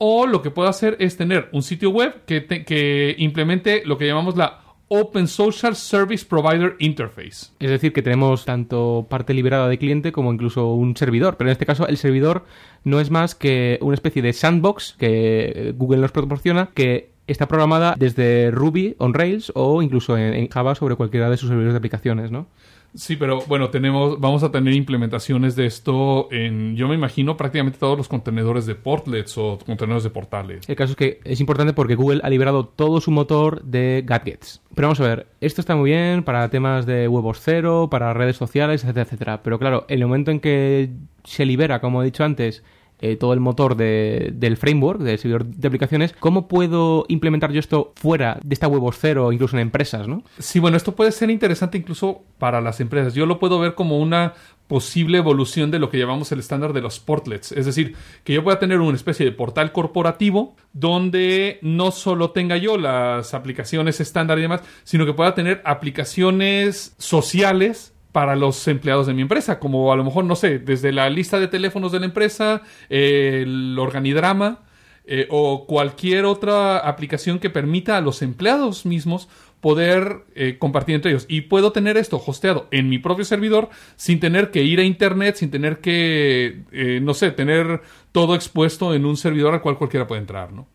O lo que puedo hacer es tener un sitio web que, que implemente lo que llamamos la Open Social Service Provider Interface. Es decir, que tenemos tanto parte liberada de cliente como incluso un servidor. Pero en este caso, el servidor no es más que una especie de sandbox que eh, Google nos proporciona que está programada desde Ruby on Rails o incluso en, en Java sobre cualquiera de sus servidores de aplicaciones, ¿no? Sí, pero bueno, tenemos, vamos a tener implementaciones de esto en, yo me imagino, prácticamente todos los contenedores de portlets o contenedores de portales. El caso es que es importante porque Google ha liberado todo su motor de gadgets. Pero vamos a ver, esto está muy bien para temas de huevos cero, para redes sociales, etcétera, etcétera. Pero claro, el momento en que se libera, como he dicho antes, eh, todo el motor de- del framework, del servidor de aplicaciones, ¿cómo puedo implementar yo esto fuera de esta huevos cero, incluso en empresas, no? Sí, bueno, esto puede ser interesante incluso para las empresas. Yo lo puedo ver como una posible evolución de lo que llamamos el estándar de los portlets. Es decir, que yo pueda tener una especie de portal corporativo donde no solo tenga yo las aplicaciones estándar y demás, sino que pueda tener aplicaciones sociales para los empleados de mi empresa, como a lo mejor, no sé, desde la lista de teléfonos de la empresa, el organigrama, eh, o cualquier otra aplicación que permita a los empleados mismos poder eh, compartir entre ellos. Y puedo tener esto hosteado en mi propio servidor sin tener que ir a Internet, sin tener que, eh, no sé, tener todo expuesto en un servidor al cual cualquiera puede entrar, ¿no?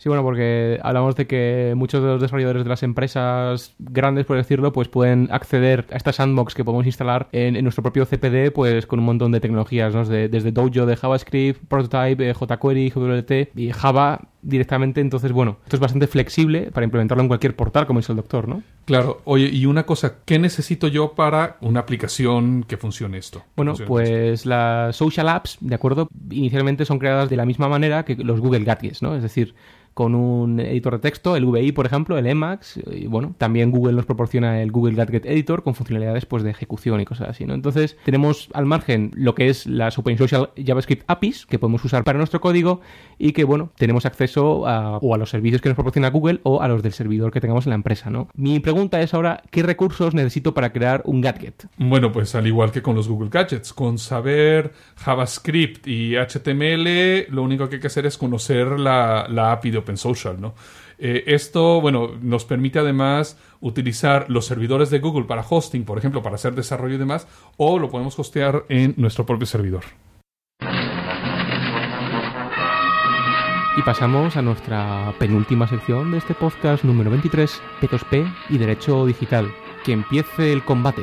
Sí, bueno, porque hablamos de que muchos de los desarrolladores de las empresas grandes, por decirlo, pues pueden acceder a esta sandbox que podemos instalar en, nuestro propio CPD, pues con un montón de tecnologías, ¿no? Desde, desde Dojo de JavaScript, Prototype, eh, jQuery, JWT y Java directamente. Entonces, bueno, esto es bastante flexible para implementarlo en cualquier portal, como dice el doctor, ¿no? Claro, oye, y una cosa, ¿qué necesito yo para una aplicación que funcione esto? Bueno, Funcione esto? pues las social apps, ¿de acuerdo? Inicialmente son creadas de la misma manera que los Google Gadgets, ¿no? Es decir, con un editor de texto, el VI, por ejemplo, el Emacs, y bueno, también Google nos proporciona el Google Gadget Editor con funcionalidades pues de ejecución y cosas así, ¿no? Entonces, tenemos al margen lo que es las Open Social JavaScript APIs que podemos usar para nuestro código y que, bueno, tenemos acceso o a los servicios que nos proporciona Google o a los del servidor que tengamos en la empresa, ¿no? Mi pregunta es ahora, ¿qué recursos necesito para crear un gadget? Bueno, pues al igual que con los Google Gadgets, con saber JavaScript y HTML, lo único que hay que hacer es conocer la, la API de OpenSocial, ¿no? Eh, esto, bueno, nos permite además utilizar los servidores de Google para hosting, por ejemplo, para hacer desarrollo y demás, o lo podemos hostear en nuestro propio servidor. Y pasamos a nuestra penúltima sección de este podcast número 23, P2P y Derecho Digital. Que empiece el combate.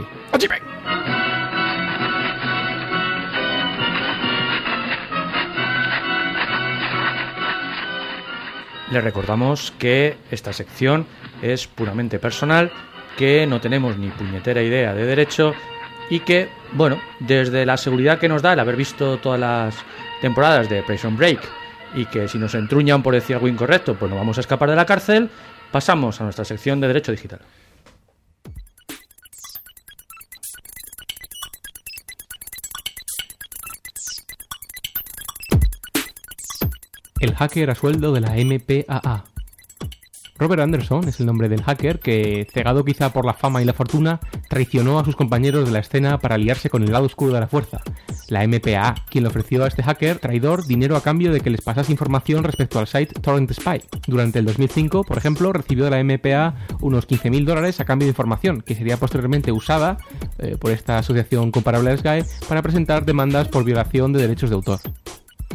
Les recordamos que esta sección es puramente personal, que no tenemos ni puñetera idea de derecho y que, bueno, desde la seguridad que nos da el haber visto todas las temporadas de Prison Break y que si nos entruñan por decir algo incorrecto, pues no vamos a escapar de la cárcel, pasamos a nuestra sección de Derecho Digital. El hacker a sueldo de la MPAA. Robert Anderson es el nombre del hacker que, cegado quizá por la fama y la fortuna, traicionó a sus compañeros de la escena para aliarse con el lado oscuro de la fuerza, la MPAA, quien le ofreció a este hacker traidor dinero a cambio de que les pasase información respecto al site Torrent Spy. Durante el 2005, por ejemplo, recibió de la MPA unos 15.000 dólares a cambio de información, que sería posteriormente usada eh, por esta asociación comparable a Sky para presentar demandas por violación de derechos de autor.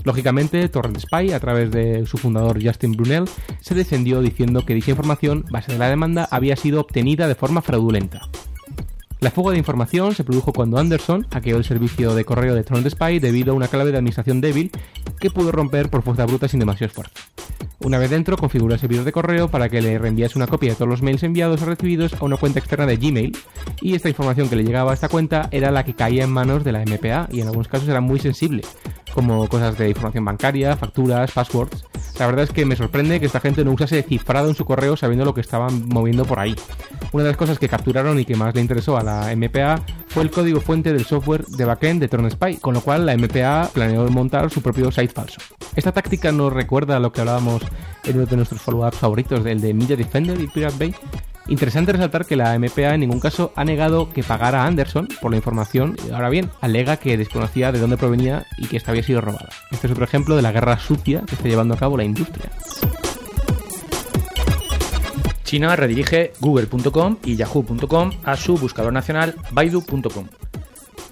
Lógicamente, Torrent Spy, a través de su fundador Justin Brunel, se defendió diciendo que dicha información, base de la demanda, había sido obtenida de forma fraudulenta. La fuga de información se produjo cuando Anderson hackeó el servicio de correo de Torrent Spy debido a una clave de administración débil que pudo romper por fuerza bruta sin demasiado esfuerzo. Una vez dentro, configuró el servidor de correo para que le reenviase una copia de todos los mails enviados o recibidos a una cuenta externa de Gmail, y esta información que le llegaba a esta cuenta era la que caía en manos de la MPA, y en algunos casos era muy sensible, como cosas de información bancaria, facturas, passwords. La verdad es que me sorprende que esta gente no usase cifrado en su correo sabiendo lo que estaban moviendo por ahí. Una de las cosas que capturaron y que más le interesó a la MPA fue el código fuente del software de backend de Tron Spy, con lo cual la MPA planeó montar su propio site falso. Esta táctica nos recuerda a lo que hablábamos en uno de nuestros follow-ups favoritos, el de Media Defender y Pirate Bay, Interesante resaltar que la MPA en ningún caso ha negado que pagara a Anderson por la información, ahora bien, alega que desconocía de dónde provenía y que esta había sido robada. Este es otro ejemplo de la guerra sucia que está llevando a cabo la industria. China redirige google.com y yahoo.com a su buscador nacional baidu.com.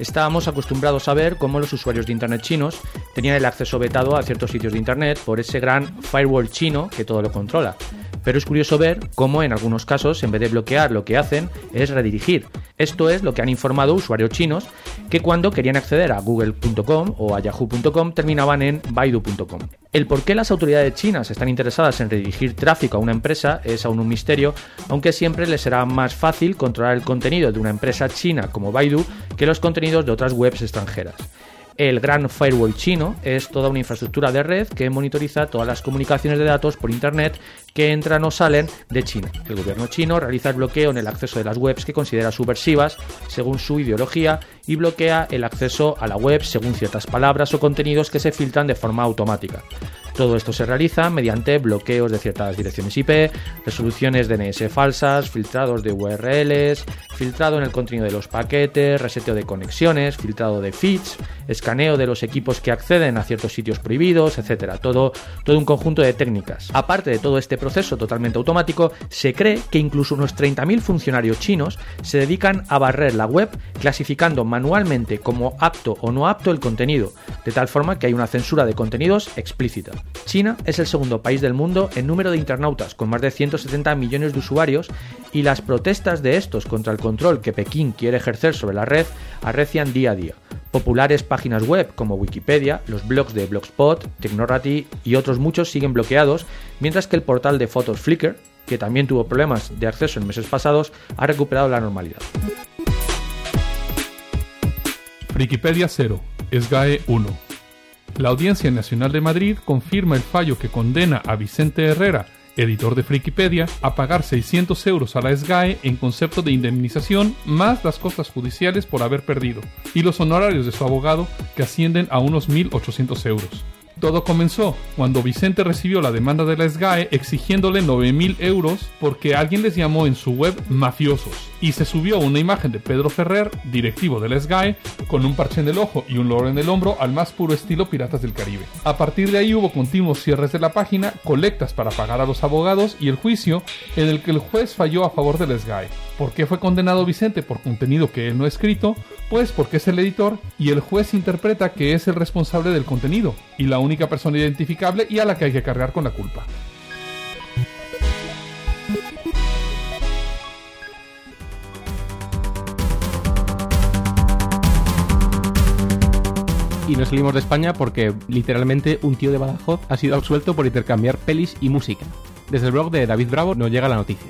Estábamos acostumbrados a ver cómo los usuarios de Internet chinos tenían el acceso vetado a ciertos sitios de Internet por ese gran firewall chino que todo lo controla. Pero es curioso ver cómo en algunos casos, en vez de bloquear, lo que hacen es redirigir. Esto es lo que han informado usuarios chinos que cuando querían acceder a google.com o a yahoo.com terminaban en baidu.com. El por qué las autoridades chinas están interesadas en redirigir tráfico a una empresa es aún un misterio, aunque siempre les será más fácil controlar el contenido de una empresa china como Baidu que los contenidos de otras webs extranjeras. El Gran Firewall chino es toda una infraestructura de red que monitoriza todas las comunicaciones de datos por Internet que entran o salen de China. El gobierno chino realiza el bloqueo en el acceso de las webs que considera subversivas según su ideología y bloquea el acceso a la web según ciertas palabras o contenidos que se filtran de forma automática. Todo esto se realiza mediante bloqueos de ciertas direcciones IP, resoluciones DNS falsas, filtrados de URLs, filtrado en el contenido de los paquetes, reseteo de conexiones, filtrado de feeds, escaneo de los equipos que acceden a ciertos sitios prohibidos, etc. Todo, todo un conjunto de técnicas. Aparte de todo este proceso totalmente automático, se cree que incluso unos 30.000 funcionarios chinos se dedican a barrer la web clasificando manualmente como apto o no apto el contenido, de tal forma que hay una censura de contenidos explícita. China es el segundo país del mundo en número de internautas, con más de 170 millones de usuarios, y las protestas de estos contra el control que Pekín quiere ejercer sobre la red arrecian día a día. Populares páginas web como Wikipedia, los blogs de Blogspot, Technorati y otros muchos siguen bloqueados, mientras que el portal de fotos Flickr, que también tuvo problemas de acceso en meses pasados, ha recuperado la normalidad. Wikipedia 0, SGAE 1. La Audiencia Nacional de Madrid confirma el fallo que condena a Vicente Herrera, editor de Frikipedia, a pagar 600 euros a la SGAE en concepto de indemnización más las costas judiciales por haber perdido, y los honorarios de su abogado que ascienden a unos 1.800 euros. Todo comenzó cuando Vicente recibió la demanda de la SGAE exigiéndole 9.000 euros porque alguien les llamó en su web mafiosos y se subió una imagen de Pedro Ferrer, directivo de la SGAE, con un parche en el ojo y un loro en el hombro al más puro estilo Piratas del Caribe. A partir de ahí hubo continuos cierres de la página, colectas para pagar a los abogados y el juicio en el que el juez falló a favor de la SGAE. ¿Por qué fue condenado Vicente por contenido que él no ha escrito? Pues porque es el editor y el juez interpreta que es el responsable del contenido y la única persona identificable y a la que hay que cargar con la culpa. Y nos salimos de España porque literalmente un tío de Badajoz ha sido absuelto por intercambiar pelis y música. Desde el blog de David Bravo nos llega la noticia.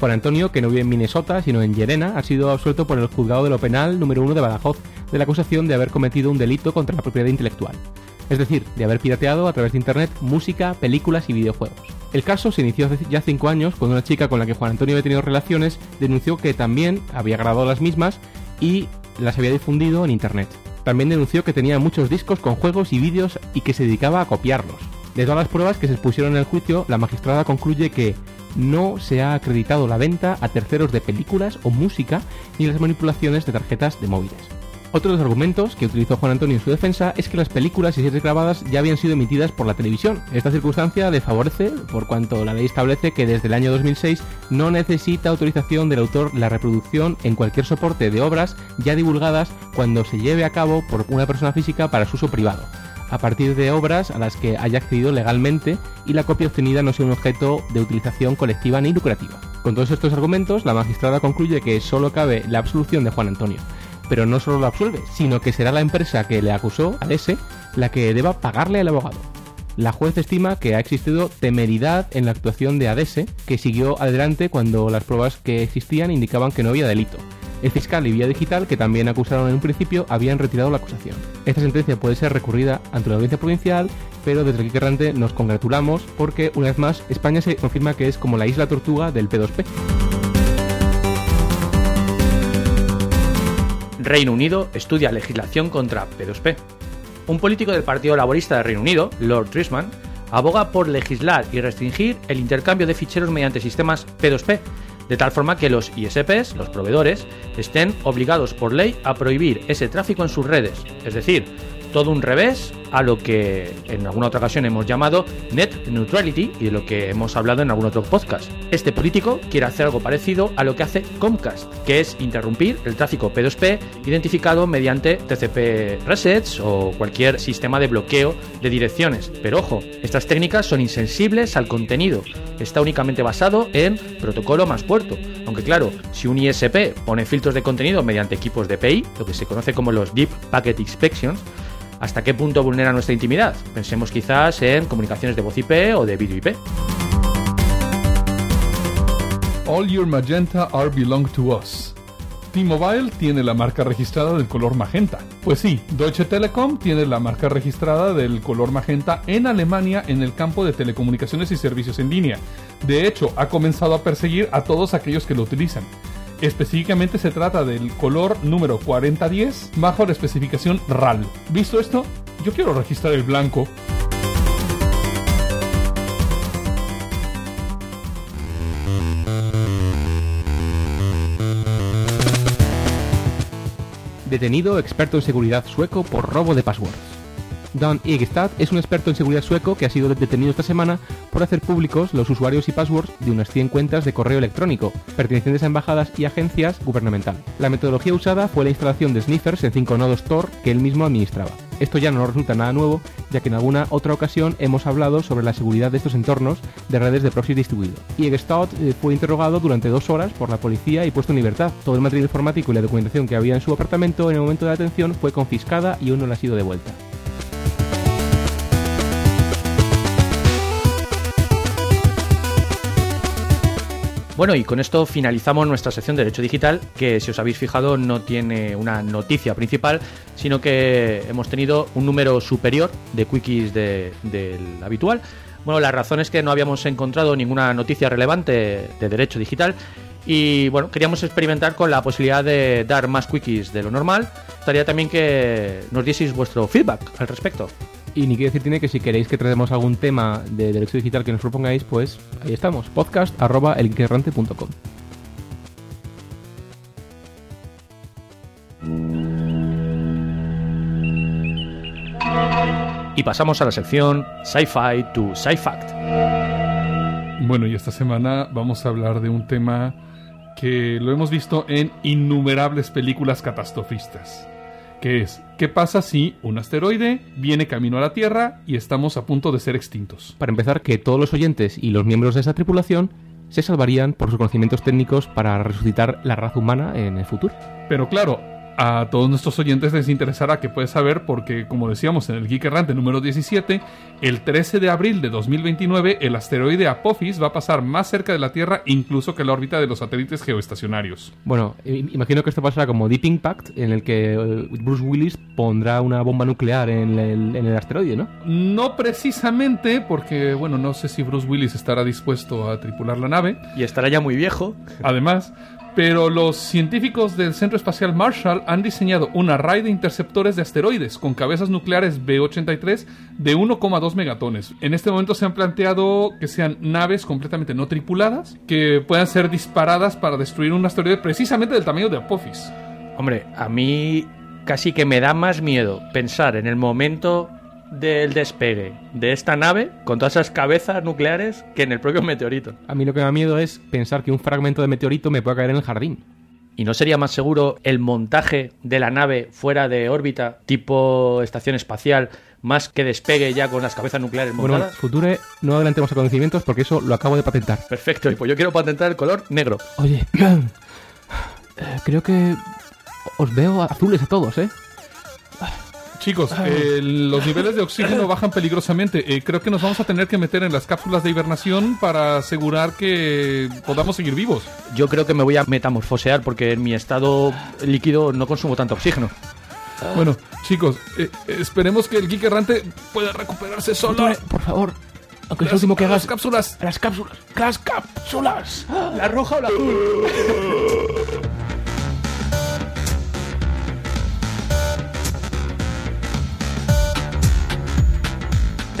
Juan Antonio, que no vive en Minnesota, sino en Llerena, ha sido absuelto por el juzgado de lo penal número uno de Badajoz de la acusación de haber cometido un delito contra la propiedad intelectual. Es decir, de haber pirateado a través de Internet música, películas y videojuegos. El caso se inició hace ya cinco años cuando una chica con la que Juan Antonio había tenido relaciones denunció que también había grabado las mismas y las había difundido en Internet. También denunció que tenía muchos discos con juegos y vídeos y que se dedicaba a copiarlos. De todas las pruebas que se expusieron en el juicio, la magistrada concluye que no se ha acreditado la venta a terceros de películas o música ni las manipulaciones de tarjetas de móviles. Otro de los argumentos que utilizó Juan Antonio en su defensa es que las películas y series grabadas ya habían sido emitidas por la televisión. Esta circunstancia le favorece por cuanto la ley establece que desde el año 2006 no necesita autorización del autor la reproducción en cualquier soporte de obras ya divulgadas cuando se lleve a cabo por una persona física para su uso privado a partir de obras a las que haya accedido legalmente y la copia obtenida no sea un objeto de utilización colectiva ni lucrativa. Con todos estos argumentos, la magistrada concluye que solo cabe la absolución de Juan Antonio. Pero no solo lo absuelve, sino que será la empresa que le acusó, ADS, la que deba pagarle al abogado. La juez estima que ha existido temeridad en la actuación de ADS, que siguió adelante cuando las pruebas que existían indicaban que no había delito. El fiscal y Vía Digital, que también acusaron en un principio, habían retirado la acusación. Esta sentencia puede ser recurrida ante la audiencia provincial, pero desde el Errante nos congratulamos porque, una vez más, España se confirma que es como la isla tortuga del P2P. Reino Unido estudia legislación contra P2P. Un político del Partido Laborista de Reino Unido, Lord Trisman, aboga por legislar y restringir el intercambio de ficheros mediante sistemas P2P, de tal forma que los ISPs, los proveedores, estén obligados por ley a prohibir ese tráfico en sus redes. Es decir, todo un revés a lo que en alguna otra ocasión hemos llamado net neutrality y de lo que hemos hablado en algún otro podcast. Este político quiere hacer algo parecido a lo que hace Comcast, que es interrumpir el tráfico P2P identificado mediante TCP resets o cualquier sistema de bloqueo de direcciones. Pero ojo, estas técnicas son insensibles al contenido. Está únicamente basado en protocolo más puerto. Aunque claro, si un ISP pone filtros de contenido mediante equipos de API, lo que se conoce como los Deep Packet Inspections, ¿Hasta qué punto vulnera nuestra intimidad? Pensemos quizás en comunicaciones de voz IP o de vídeo IP. All your magenta are belong to us. T-Mobile tiene la marca registrada del color magenta. Pues sí, Deutsche Telekom tiene la marca registrada del color magenta en Alemania en el campo de telecomunicaciones y servicios en línea. De hecho, ha comenzado a perseguir a todos aquellos que lo utilizan. Específicamente se trata del color número 4010 bajo la especificación RAL. Visto esto, yo quiero registrar el blanco. Detenido experto en seguridad sueco por robo de passwords. Dan Egstad es un experto en seguridad sueco que ha sido detenido esta semana por hacer públicos los usuarios y passwords de unas 100 cuentas de correo electrónico pertenecientes a embajadas y agencias gubernamentales. La metodología usada fue la instalación de sniffers en 5 nodos Tor que él mismo administraba. Esto ya no nos resulta nada nuevo, ya que en alguna otra ocasión hemos hablado sobre la seguridad de estos entornos de redes de proxy distribuido. Y eh, fue interrogado durante dos horas por la policía y puesto en libertad. Todo el material informático y la documentación que había en su apartamento en el momento de la detención fue confiscada y aún no le ha sido devuelta. Bueno, y con esto finalizamos nuestra sección de Derecho Digital, que si os habéis fijado no tiene una noticia principal, sino que hemos tenido un número superior de quickies de- del habitual. Bueno, la razón es que no habíamos encontrado ninguna noticia relevante de Derecho Digital y bueno, queríamos experimentar con la posibilidad de dar más quickies de lo normal. Estaría también que nos dieseis vuestro feedback al respecto. Y ni quiere decir tiene que si queréis que tratemos algún tema de derecho digital que nos propongáis, pues ahí estamos, podcast arroba elinquerrante.com. Y pasamos a la sección Sci-Fi to Sci-Fact. Bueno, y esta semana vamos a hablar de un tema que lo hemos visto en innumerables películas catastrofistas. Que es, ¿qué pasa si un asteroide viene camino a la Tierra y estamos a punto de ser extintos? Para empezar, que todos los oyentes y los miembros de esa tripulación se salvarían por sus conocimientos técnicos para resucitar la raza humana en el futuro. Pero claro, a todos nuestros oyentes les interesará que puedes saber porque, como decíamos en el Geek Errante número 17, el 13 de abril de 2029 el asteroide Apophis va a pasar más cerca de la Tierra incluso que la órbita de los satélites geoestacionarios. Bueno, imagino que esto pasará como Deep Impact, en el que eh, Bruce Willis pondrá una bomba nuclear en el, en el asteroide, ¿no? No precisamente porque, bueno, no sé si Bruce Willis estará dispuesto a tripular la nave, Y estará ya muy viejo. además, pero los científicos del Centro Espacial Marshall han diseñado un array de interceptores de asteroides con cabezas nucleares B-83 de 1,2 megatones. En este momento se han planteado que sean naves completamente no tripuladas que puedan ser disparadas para destruir un asteroide precisamente del tamaño de Apophis. Hombre, a mí casi que me da más miedo pensar en el momento del despegue de esta nave con todas esas cabezas nucleares que en el propio meteorito. A mí lo que me da miedo es pensar que un fragmento de meteorito me pueda caer en el jardín. ¿Y no sería más seguro el montaje de la nave fuera de órbita, tipo estación espacial, más que despegue ya con las cabezas nucleares Bueno, montadas? Future, no adelantemos acontecimientos porque eso lo acabo de patentar. Perfecto, y pues yo quiero patentar el color negro. Oye, [clears throat] eh, creo que os veo azules a todos, ¿eh? Chicos, eh, los niveles de oxígeno [laughs] bajan peligrosamente. Eh, creo que nos vamos a tener que meter en las cápsulas de hibernación para asegurar que podamos seguir vivos. Yo creo que me voy a metamorfosear porque en mi estado líquido no consumo tanto oxígeno. Bueno, chicos, eh, esperemos que el geek errante pueda recuperarse solo. Por favor, aunque es lo Las- último que las hagas. cápsulas. Las cápsulas. Las cápsulas. ¿La roja o la azul? [laughs]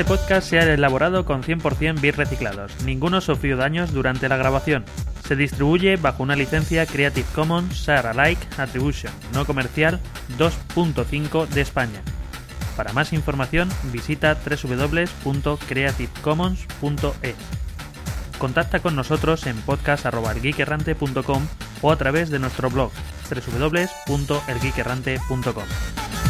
Este podcast se ha elaborado con 100% bits reciclados. Ninguno sufrió daños durante la grabación. Se distribuye bajo una licencia Creative Commons Share Alike Attribution no comercial 2.5 de España. Para más información visita www.creativecommons.es. Contacta con nosotros en podcast.geekerrante.com o a través de nuestro blog www.elgeekerrante.com.